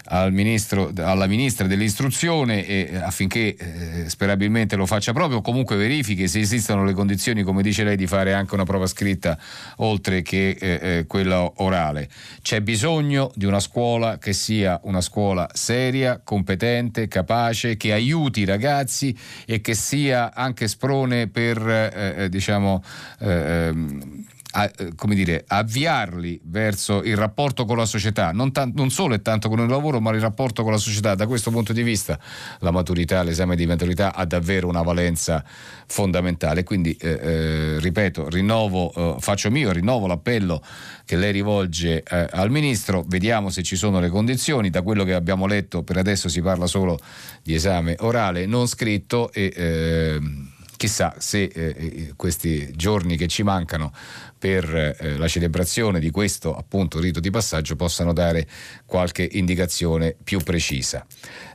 al ministro, alla ministra dell'istruzione e, eh, affinché eh, sperabilmente lo faccia proprio, comunque verifichi se esistono le condizioni, come dice lei, di fare anche una prova scritta oltre che eh, eh, quella orale. C'è bisogno di una scuola che sia una scuola seria, competente, capace, che aiuti i ragazzi e che sia anche sprone per eh, eh diciamo ehm, a, eh, come dire, avviarli verso il rapporto con la società, non, t- non, solo e tanto con il lavoro, ma il rapporto con la società. Da questo punto di vista la maturità, l'esame di maturità ha davvero una valenza fondamentale. Quindi, eh, eh, ripeto, rinnovo, eh, faccio mio, rinnovo l'appello che lei rivolge eh, al Ministro, vediamo se ci sono le condizioni. Da quello che abbiamo letto per adesso si parla solo di esame orale non scritto e ehm, chissà se eh, questi giorni che ci mancano per eh, la celebrazione di questo appunto rito di passaggio possano dare qualche indicazione più precisa.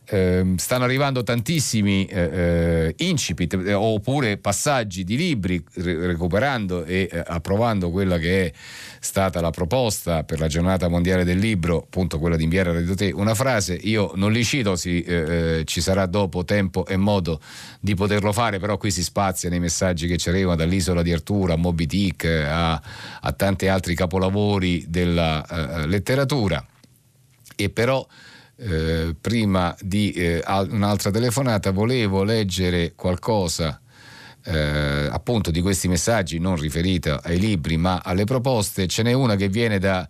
Eh, stanno arrivando tantissimi eh, eh incipit eh, oppure passaggi di libri recuperando e eh, approvando quella che è stata la proposta per la giornata mondiale del libro, appunto quella di inviare a Radio Te, una frase, io non li cito, si, ci sarà dopo tempo e modo di poterlo fare, però qui si spazia nei messaggi che ci arrivano dall'isola di Arturo a Moby Dick a a, tanti altri capolavori della letteratura. E però eh, prima di eh, un'altra telefonata volevo leggere qualcosa eh, appunto di questi messaggi non riferita ai libri ma alle proposte. Ce n'è una che viene da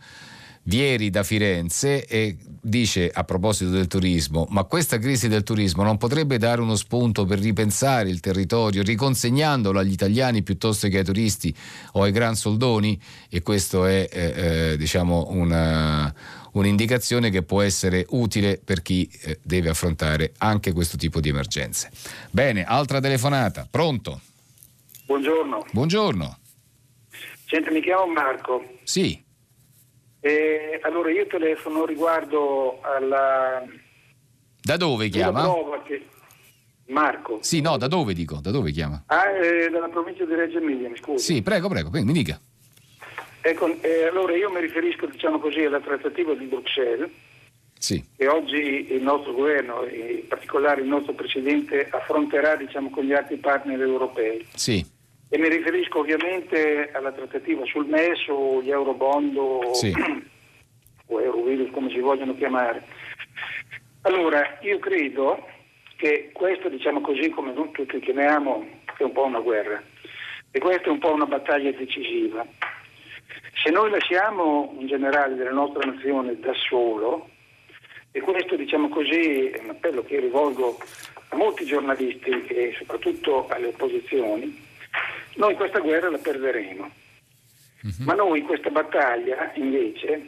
Vieri da Firenze e dice a proposito del turismo, ma questa crisi del turismo non potrebbe dare uno spunto per ripensare il territorio riconsegnandolo agli italiani piuttosto che ai turisti o ai gran soldoni? E questo è eh, eh, diciamo una, un'indicazione che può essere utile per chi eh, deve affrontare anche questo tipo di emergenze. Bene, altra telefonata, pronto? Buongiorno. Buongiorno. Senti, mi chiamo Marco. Sì. Eh, allora io telefono riguardo alla... Da dove chiama? Che... Marco. Sì, no, da dove dico? Da dove chiama? Ah, eh, dalla provincia di Reggio Emilia, mi scusi. Sì, prego, prego, mi dica. Ecco, eh, allora io mi riferisco, diciamo così, alla trattativa di Bruxelles, sì. che oggi il nostro governo, in particolare il nostro Presidente, affronterà diciamo, con gli altri partner europei. Sì e mi riferisco ovviamente alla trattativa sul MES o gli Eurobond o, sì. o Eurovirus come si vogliono chiamare. Allora, io credo che questo, diciamo così, come non tutti chiamiamo, è un po' una guerra e questa è un po' una battaglia decisiva. Se noi lasciamo un generale della nostra nazione da solo, e questo diciamo così è un appello che rivolgo a molti giornalisti e soprattutto alle opposizioni, noi questa guerra la perderemo, uh-huh. ma noi questa battaglia invece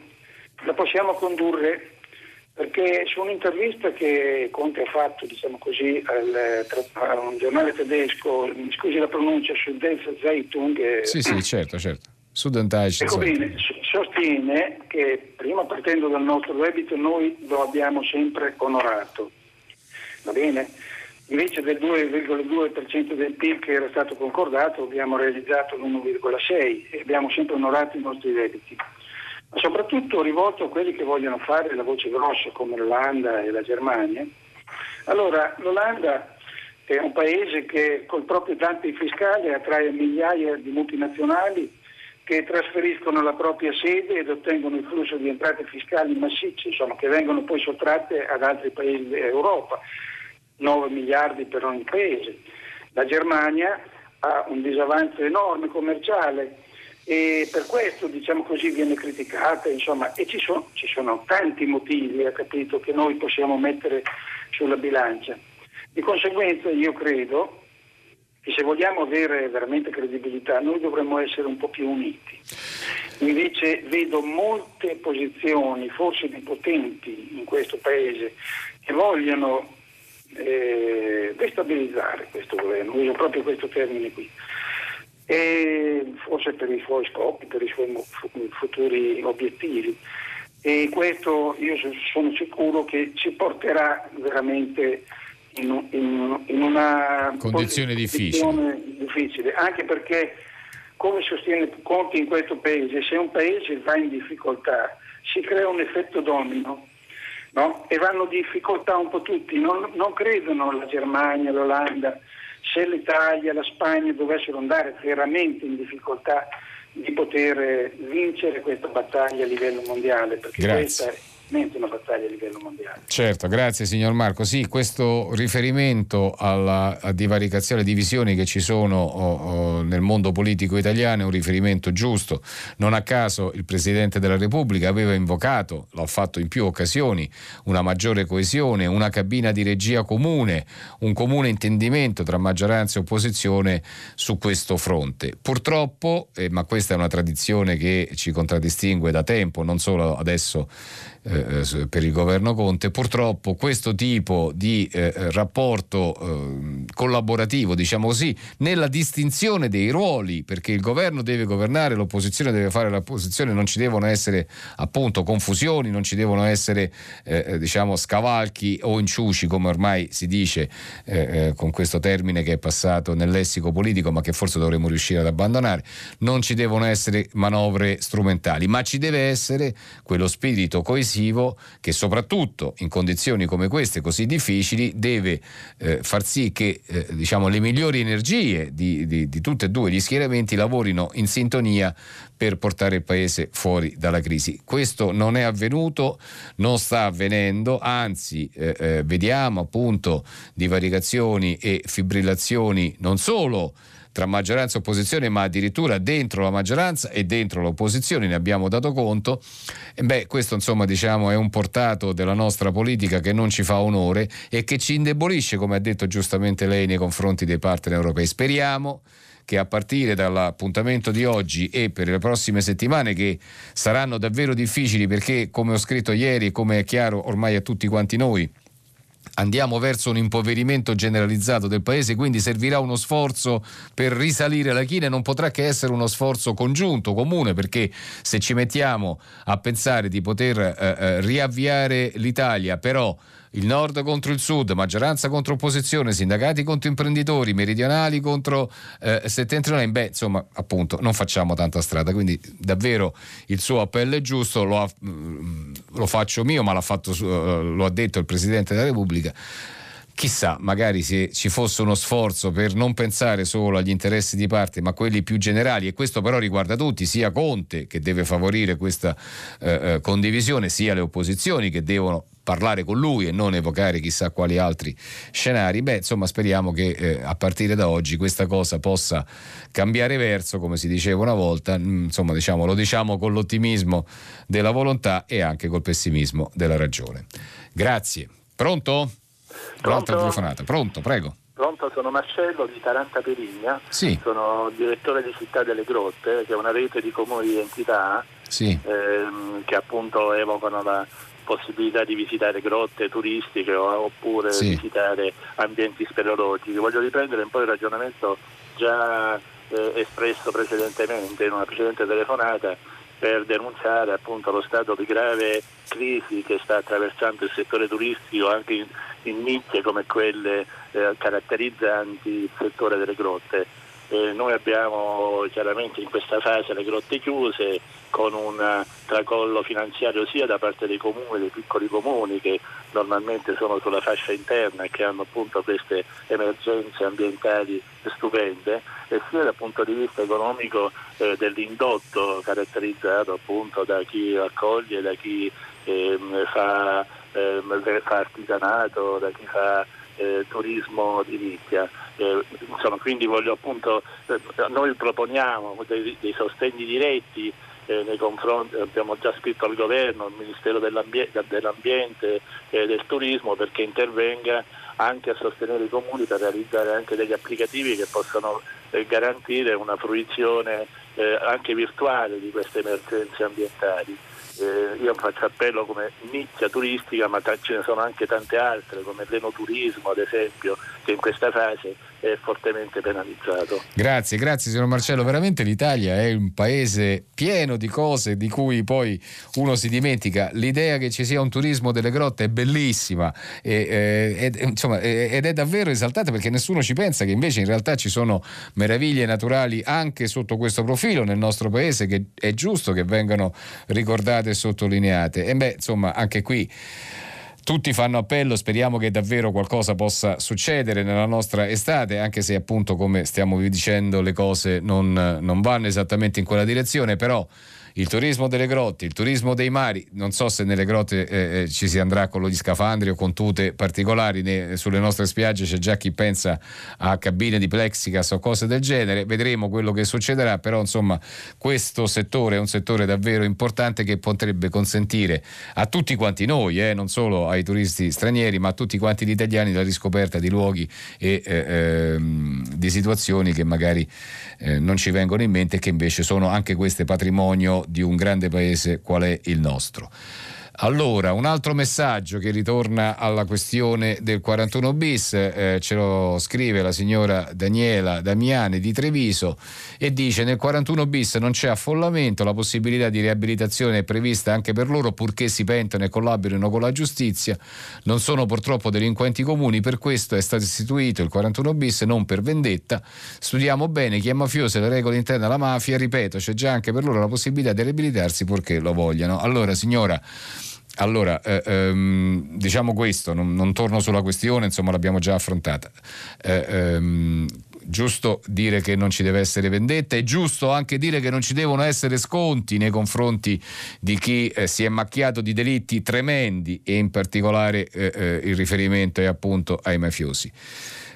la possiamo condurre perché su un'intervista che Conte ha fatto, diciamo così, al, a un giornale tedesco, mi scusi la pronuncia, Süddeutsche Zeitung. Eh, sì, sì, certo, certo. Süddeutsche ecco bene, sostiene che prima partendo dal nostro debito noi lo abbiamo sempre onorato. Va bene? Invece del 2,2% del PIL che era stato concordato abbiamo realizzato l'1,6% e abbiamo sempre onorato i nostri debiti. ma soprattutto rivolto a quelli che vogliono fare la voce grossa come l'Olanda e la Germania. Allora, l'Olanda è un paese che col proprio dumping fiscale attrae migliaia di multinazionali che trasferiscono la propria sede ed ottengono il flusso di entrate fiscali massicce, insomma, che vengono poi sottratte ad altri paesi d'Europa, 9 miliardi per ogni paese. La Germania ha un disavanzo enorme commerciale e per questo diciamo così viene criticata, insomma, e ci sono, ci sono tanti motivi, capito, che noi possiamo mettere sulla bilancia. Di conseguenza io credo che se vogliamo avere veramente credibilità noi dovremmo essere un po' più uniti. Invece vedo molte posizioni, forse di potenti in questo Paese, che vogliono eh, destabilizzare questo governo, uso proprio questo termine qui, e forse per i suoi scopi, per i suoi futuri obiettivi. E questo io sono sicuro che ci porterà veramente in, in, in una condizione difficile. difficile, anche perché come sostiene Conti in questo paese, se un paese va in difficoltà si crea un effetto domino no? e vanno in difficoltà un po' tutti, non, non credono la Germania, l'Olanda, se l'Italia, la Spagna dovessero andare veramente in difficoltà di poter vincere questa battaglia a livello mondiale, perché Grazie. questa è una battaglia a livello mondiale. Certo, grazie signor Marco. Sì, questo riferimento alla divaricazione, alle divisioni che ci sono oh, oh, nel mondo politico italiano è un riferimento giusto. Non a caso il Presidente della Repubblica aveva invocato, l'ha fatto in più occasioni, una maggiore coesione, una cabina di regia comune, un comune intendimento tra maggioranza e opposizione su questo fronte. Purtroppo, eh, ma questa è una tradizione che ci contraddistingue da tempo, non solo adesso eh, eh, per il governo Conte. Purtroppo questo tipo di eh, rapporto eh, collaborativo, diciamo così, nella distinzione dei ruoli, perché il governo deve governare, l'opposizione deve fare l'opposizione, non ci devono essere appunto confusioni, non ci devono essere eh, eh diciamo scavalchi o inciuci, come ormai si dice con questo termine che è passato nel lessico politico, ma che forse dovremmo riuscire ad abbandonare. Non ci devono essere manovre strumentali, ma ci deve essere quello spirito coesivo complessivo che soprattutto in condizioni come queste così difficili deve eh, far sì che eh, diciamo, le migliori energie di, di, di tutti e due gli schieramenti lavorino in sintonia per portare il paese fuori dalla crisi. Questo non è avvenuto, non sta avvenendo, anzi eh, eh, vediamo appunto divaricazioni e fibrillazioni non solo tra maggioranza e opposizione, ma addirittura dentro la maggioranza e dentro l'opposizione, ne abbiamo dato conto. E beh, questo insomma diciamo è un portato della nostra politica che non ci fa onore e che ci indebolisce, come ha detto giustamente lei, nei confronti dei partner europei. Speriamo che a partire dall'appuntamento di oggi e per le prossime settimane che saranno davvero difficili perché come ho scritto ieri come è chiaro ormai a tutti quanti noi andiamo verso un impoverimento generalizzato del paese, quindi servirà uno sforzo per risalire la china e non potrà che essere uno sforzo congiunto, comune, perché se ci mettiamo a pensare di poter eh, eh riavviare l'Italia, però il nord contro il sud, maggioranza contro opposizione, sindacati contro imprenditori, meridionali contro eh, settentrionali, beh insomma appunto non facciamo tanta strada, quindi davvero il suo appello è giusto, lo, ha, mm, lo faccio mio, ma fatto, eh, lo ha detto il Presidente della Repubblica. Chissà, magari se ci fosse uno sforzo per non pensare solo agli interessi di parte, ma quelli più generali, e questo però riguarda tutti, sia Conte che deve favorire questa eh, eh condivisione, sia le opposizioni che devono parlare con lui e non evocare chissà quali altri scenari, beh insomma speriamo che eh, a partire da oggi questa cosa possa cambiare verso, come si diceva una volta, mm, insomma diciamo, lo diciamo con l'ottimismo della volontà e anche col pessimismo della ragione. Grazie. Pronto? Un'altra telefonata. Pronto, prego. Pronto, sono Marcello di Taranta Perigna, sì. sono direttore di Città delle Grotte, che è una rete di comuni di entità sì. ehm, che appunto evocano la possibilità di visitare grotte turistiche oppure sì. visitare ambienti speleologici. Voglio riprendere un po' il ragionamento già eh, espresso precedentemente in una precedente telefonata per denunciare appunto lo stato di grave crisi che sta attraversando il settore turistico anche in, in nicchie come quelle eh, caratterizzanti il settore delle grotte. Eh, noi abbiamo chiaramente in questa fase le grotte chiuse con un tracollo finanziario sia da parte dei comuni, dei piccoli comuni che normalmente sono sulla fascia interna e che hanno appunto queste emergenze ambientali stupende e sia dal punto di vista economico eh, dell'indotto caratterizzato appunto da chi accoglie, da chi eh, fa, eh, fa artigianato, da chi fa eh, turismo di nicchia. Eh, insomma, quindi voglio appunto, eh, noi proponiamo dei, dei sostegni diretti eh, nei confronti, abbiamo già scritto al governo, al Ministero dell'Ambiente, dell'ambiente e del Turismo perché intervenga anche a sostenere i comuni per realizzare anche degli applicativi che possano eh, garantire una fruizione eh, anche virtuale di queste emergenze ambientali eh, io faccio appello come nicchia turistica, ma ce ne sono anche tante altre, come l'enoturismo ad esempio, che in questa fase è fortemente penalizzato. Grazie, grazie signor Marcello. Veramente l'Italia è un paese pieno di cose di cui poi uno si dimentica. L'idea che ci sia un turismo delle grotte è bellissima e, ed, insomma, ed è davvero esaltata perché nessuno ci pensa che invece in realtà ci sono meraviglie naturali anche sotto questo profilo nel nostro paese che è giusto che vengano ricordate e sottolineate. E beh, insomma, anche qui tutti fanno appello, speriamo che davvero qualcosa possa succedere nella nostra estate, anche se appunto come stiamo dicendo le cose non, non vanno esattamente in quella direzione, però il turismo delle grotte, il turismo dei mari, non so se nelle grotte eh, eh, ci si andrà con gli scafandri o con tute particolari, né, sulle nostre spiagge c'è già chi pensa a cabine di plexicas o cose del genere, vedremo quello che succederà, però insomma questo settore è un settore davvero importante che potrebbe consentire a tutti quanti noi, eh, non solo ai turisti stranieri, ma a tutti quanti gli italiani la riscoperta di luoghi e eh, ehm, di situazioni che magari eh, non ci vengono in mente e che invece sono anche queste patrimonio di un grande paese qual è il nostro. Allora, un altro messaggio che ritorna alla questione del 41 bis, eh, ce lo scrive la signora Daniela Damiani di Treviso e dice nel 41 bis non c'è affollamento, la possibilità di riabilitazione è prevista anche per loro purché si pentano e collaborino con la giustizia, non sono purtroppo delinquenti comuni, per questo è stato istituito il 41 bis non per vendetta, studiamo bene chi è mafioso e le regole interne alla mafia, ripeto c'è già anche per loro la possibilità di riabilitarsi purché lo vogliano. Allora signora allora, eh, ehm, diciamo questo, non, non, torno sulla questione, insomma l'abbiamo già affrontata. Eh, ehm, giusto dire che non ci deve essere vendetta, è giusto anche dire che non ci devono essere sconti nei confronti di chi eh, si è macchiato di delitti tremendi e in particolare eh, eh, il riferimento è appunto ai mafiosi.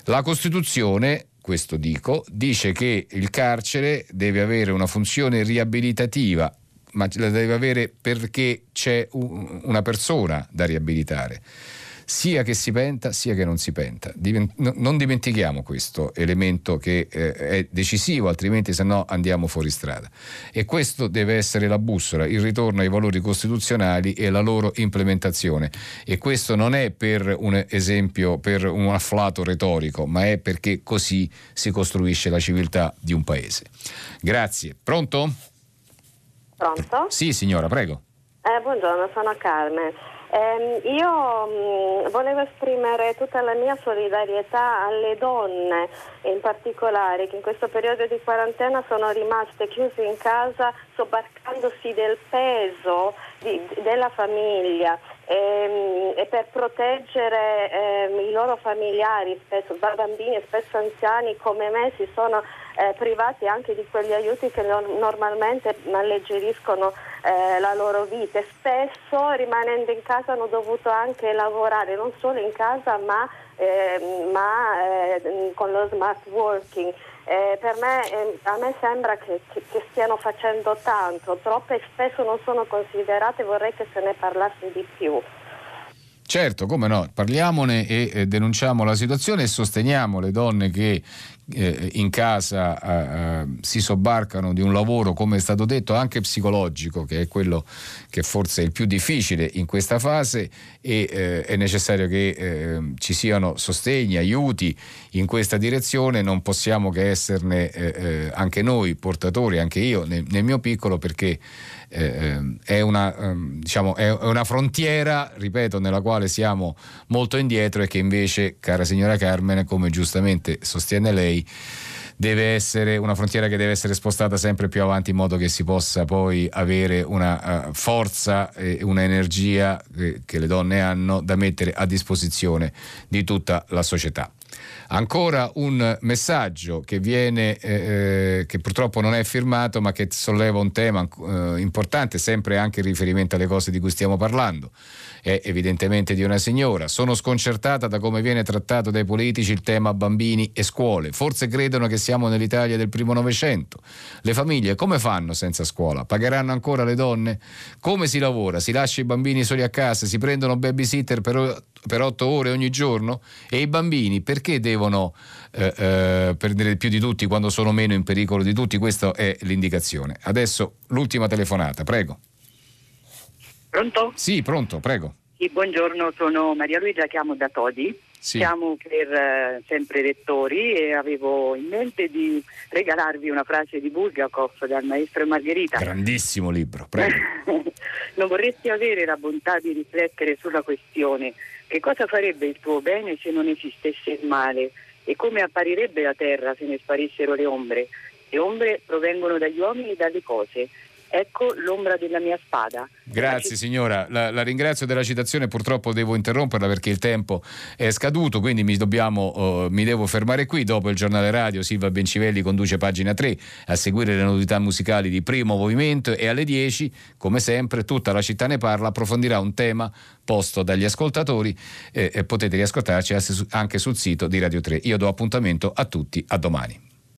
La Costituzione questo dico, dice che il carcere deve avere una funzione riabilitativa ma la deve avere perché c'è una persona da riabilitare sia che si penta sia che non si penta. non dimentichiamo questo elemento che eh, è decisivo, altrimenti se no andiamo fuori strada. E questo deve essere la bussola, il ritorno ai valori costituzionali e la loro implementazione. E questo non è per un esempio, per un afflato retorico, ma è perché così si costruisce la civiltà di un paese. Grazie. Pronto? Pronto? Sì, signora, prego. Eh, buongiorno, sono Carmen. Eh, io mh, mm, volevo esprimere tutta la mia solidarietà alle donne in particolare che in questo periodo di quarantena sono rimaste chiuse in casa sobbarcandosi del peso di, della famiglia e, ehm, e per proteggere eh, i loro familiari, spesso bambini e spesso anziani come me si sono eh, privati anche di quegli aiuti che no- normalmente alleggeriscono eh, la loro vita. Spesso rimanendo in casa hanno dovuto anche lavorare non solo in casa ma, ehm, ma eh, con lo smart working. Eh, per me, eh, a me sembra che, che, che, stiano facendo tanto, troppe spesso non sono considerate, vorrei che se ne parlasse di più. Certo, come no, parliamone e eh, denunciamo la situazione e sosteniamo le donne che eh, in casa eh, eh, si sobbarcano di un lavoro, come è stato detto, anche psicologico, che è quello che forse è il più difficile in questa fase e eh, è necessario che eh, ci siano sostegni, aiuti in questa direzione, non possiamo che esserne anche noi portatori, anche io nel, nel mio piccolo, perché è una, ehm, diciamo, è una frontiera, ripeto, nella quale siamo molto indietro e che invece, cara signora Carmen, come giustamente sostiene lei, deve essere una frontiera che deve essere spostata sempre più avanti in modo che si possa poi avere una uh, forza e un'energia che, che le donne hanno da mettere a disposizione di tutta la società. Ancora un messaggio che viene, eh, eh, che purtroppo non è firmato, ma che solleva un tema eh, importante, sempre anche in riferimento alle cose di cui stiamo parlando è evidentemente di una signora. Sono sconcertata da come viene trattato dai politici il tema bambini e scuole. Forse credono che siamo nell'Italia del primo Novecento. Le famiglie come fanno senza scuola? Pagheranno ancora le donne? Come si lavora? Si lascia i bambini soli a casa? Si prendono babysitter per, per otto ore ogni giorno? E i bambini perché devono eh, eh, perdere più di tutti quando sono meno in pericolo di tutti? Questa è l'indicazione. Adesso l'ultima telefonata, prego. Pronto? Sì, pronto, prego. Sì, buongiorno, sono Maria Luigia, chiamo da Todi. Sì. Siamo per eh, sempre lettori e avevo in mente di regalarvi una frase di Bulgakov dal maestro Margherita. Grandissimo libro, prego. non vorresti avere la bontà di riflettere sulla questione che cosa farebbe il tuo bene se non esistesse il male e come apparirebbe la terra se ne sparissero le ombre. Le ombre provengono dagli uomini e dalle cose Ecco l'ombra della mia spada. Grazie signora, la, la, ringrazio della citazione, purtroppo devo interromperla perché il tempo è scaduto, quindi mi, dobbiamo, uh, mi devo fermare qui. Dopo il giornale radio Silva Bencivelli conduce pagina 3 a seguire le novità musicali di primo movimento e alle 10, come sempre, tutta la città ne parla, approfondirà un tema posto dagli ascoltatori eh, e potete riascoltarci anche sul sito di Radio 3. Io do appuntamento a tutti, a domani.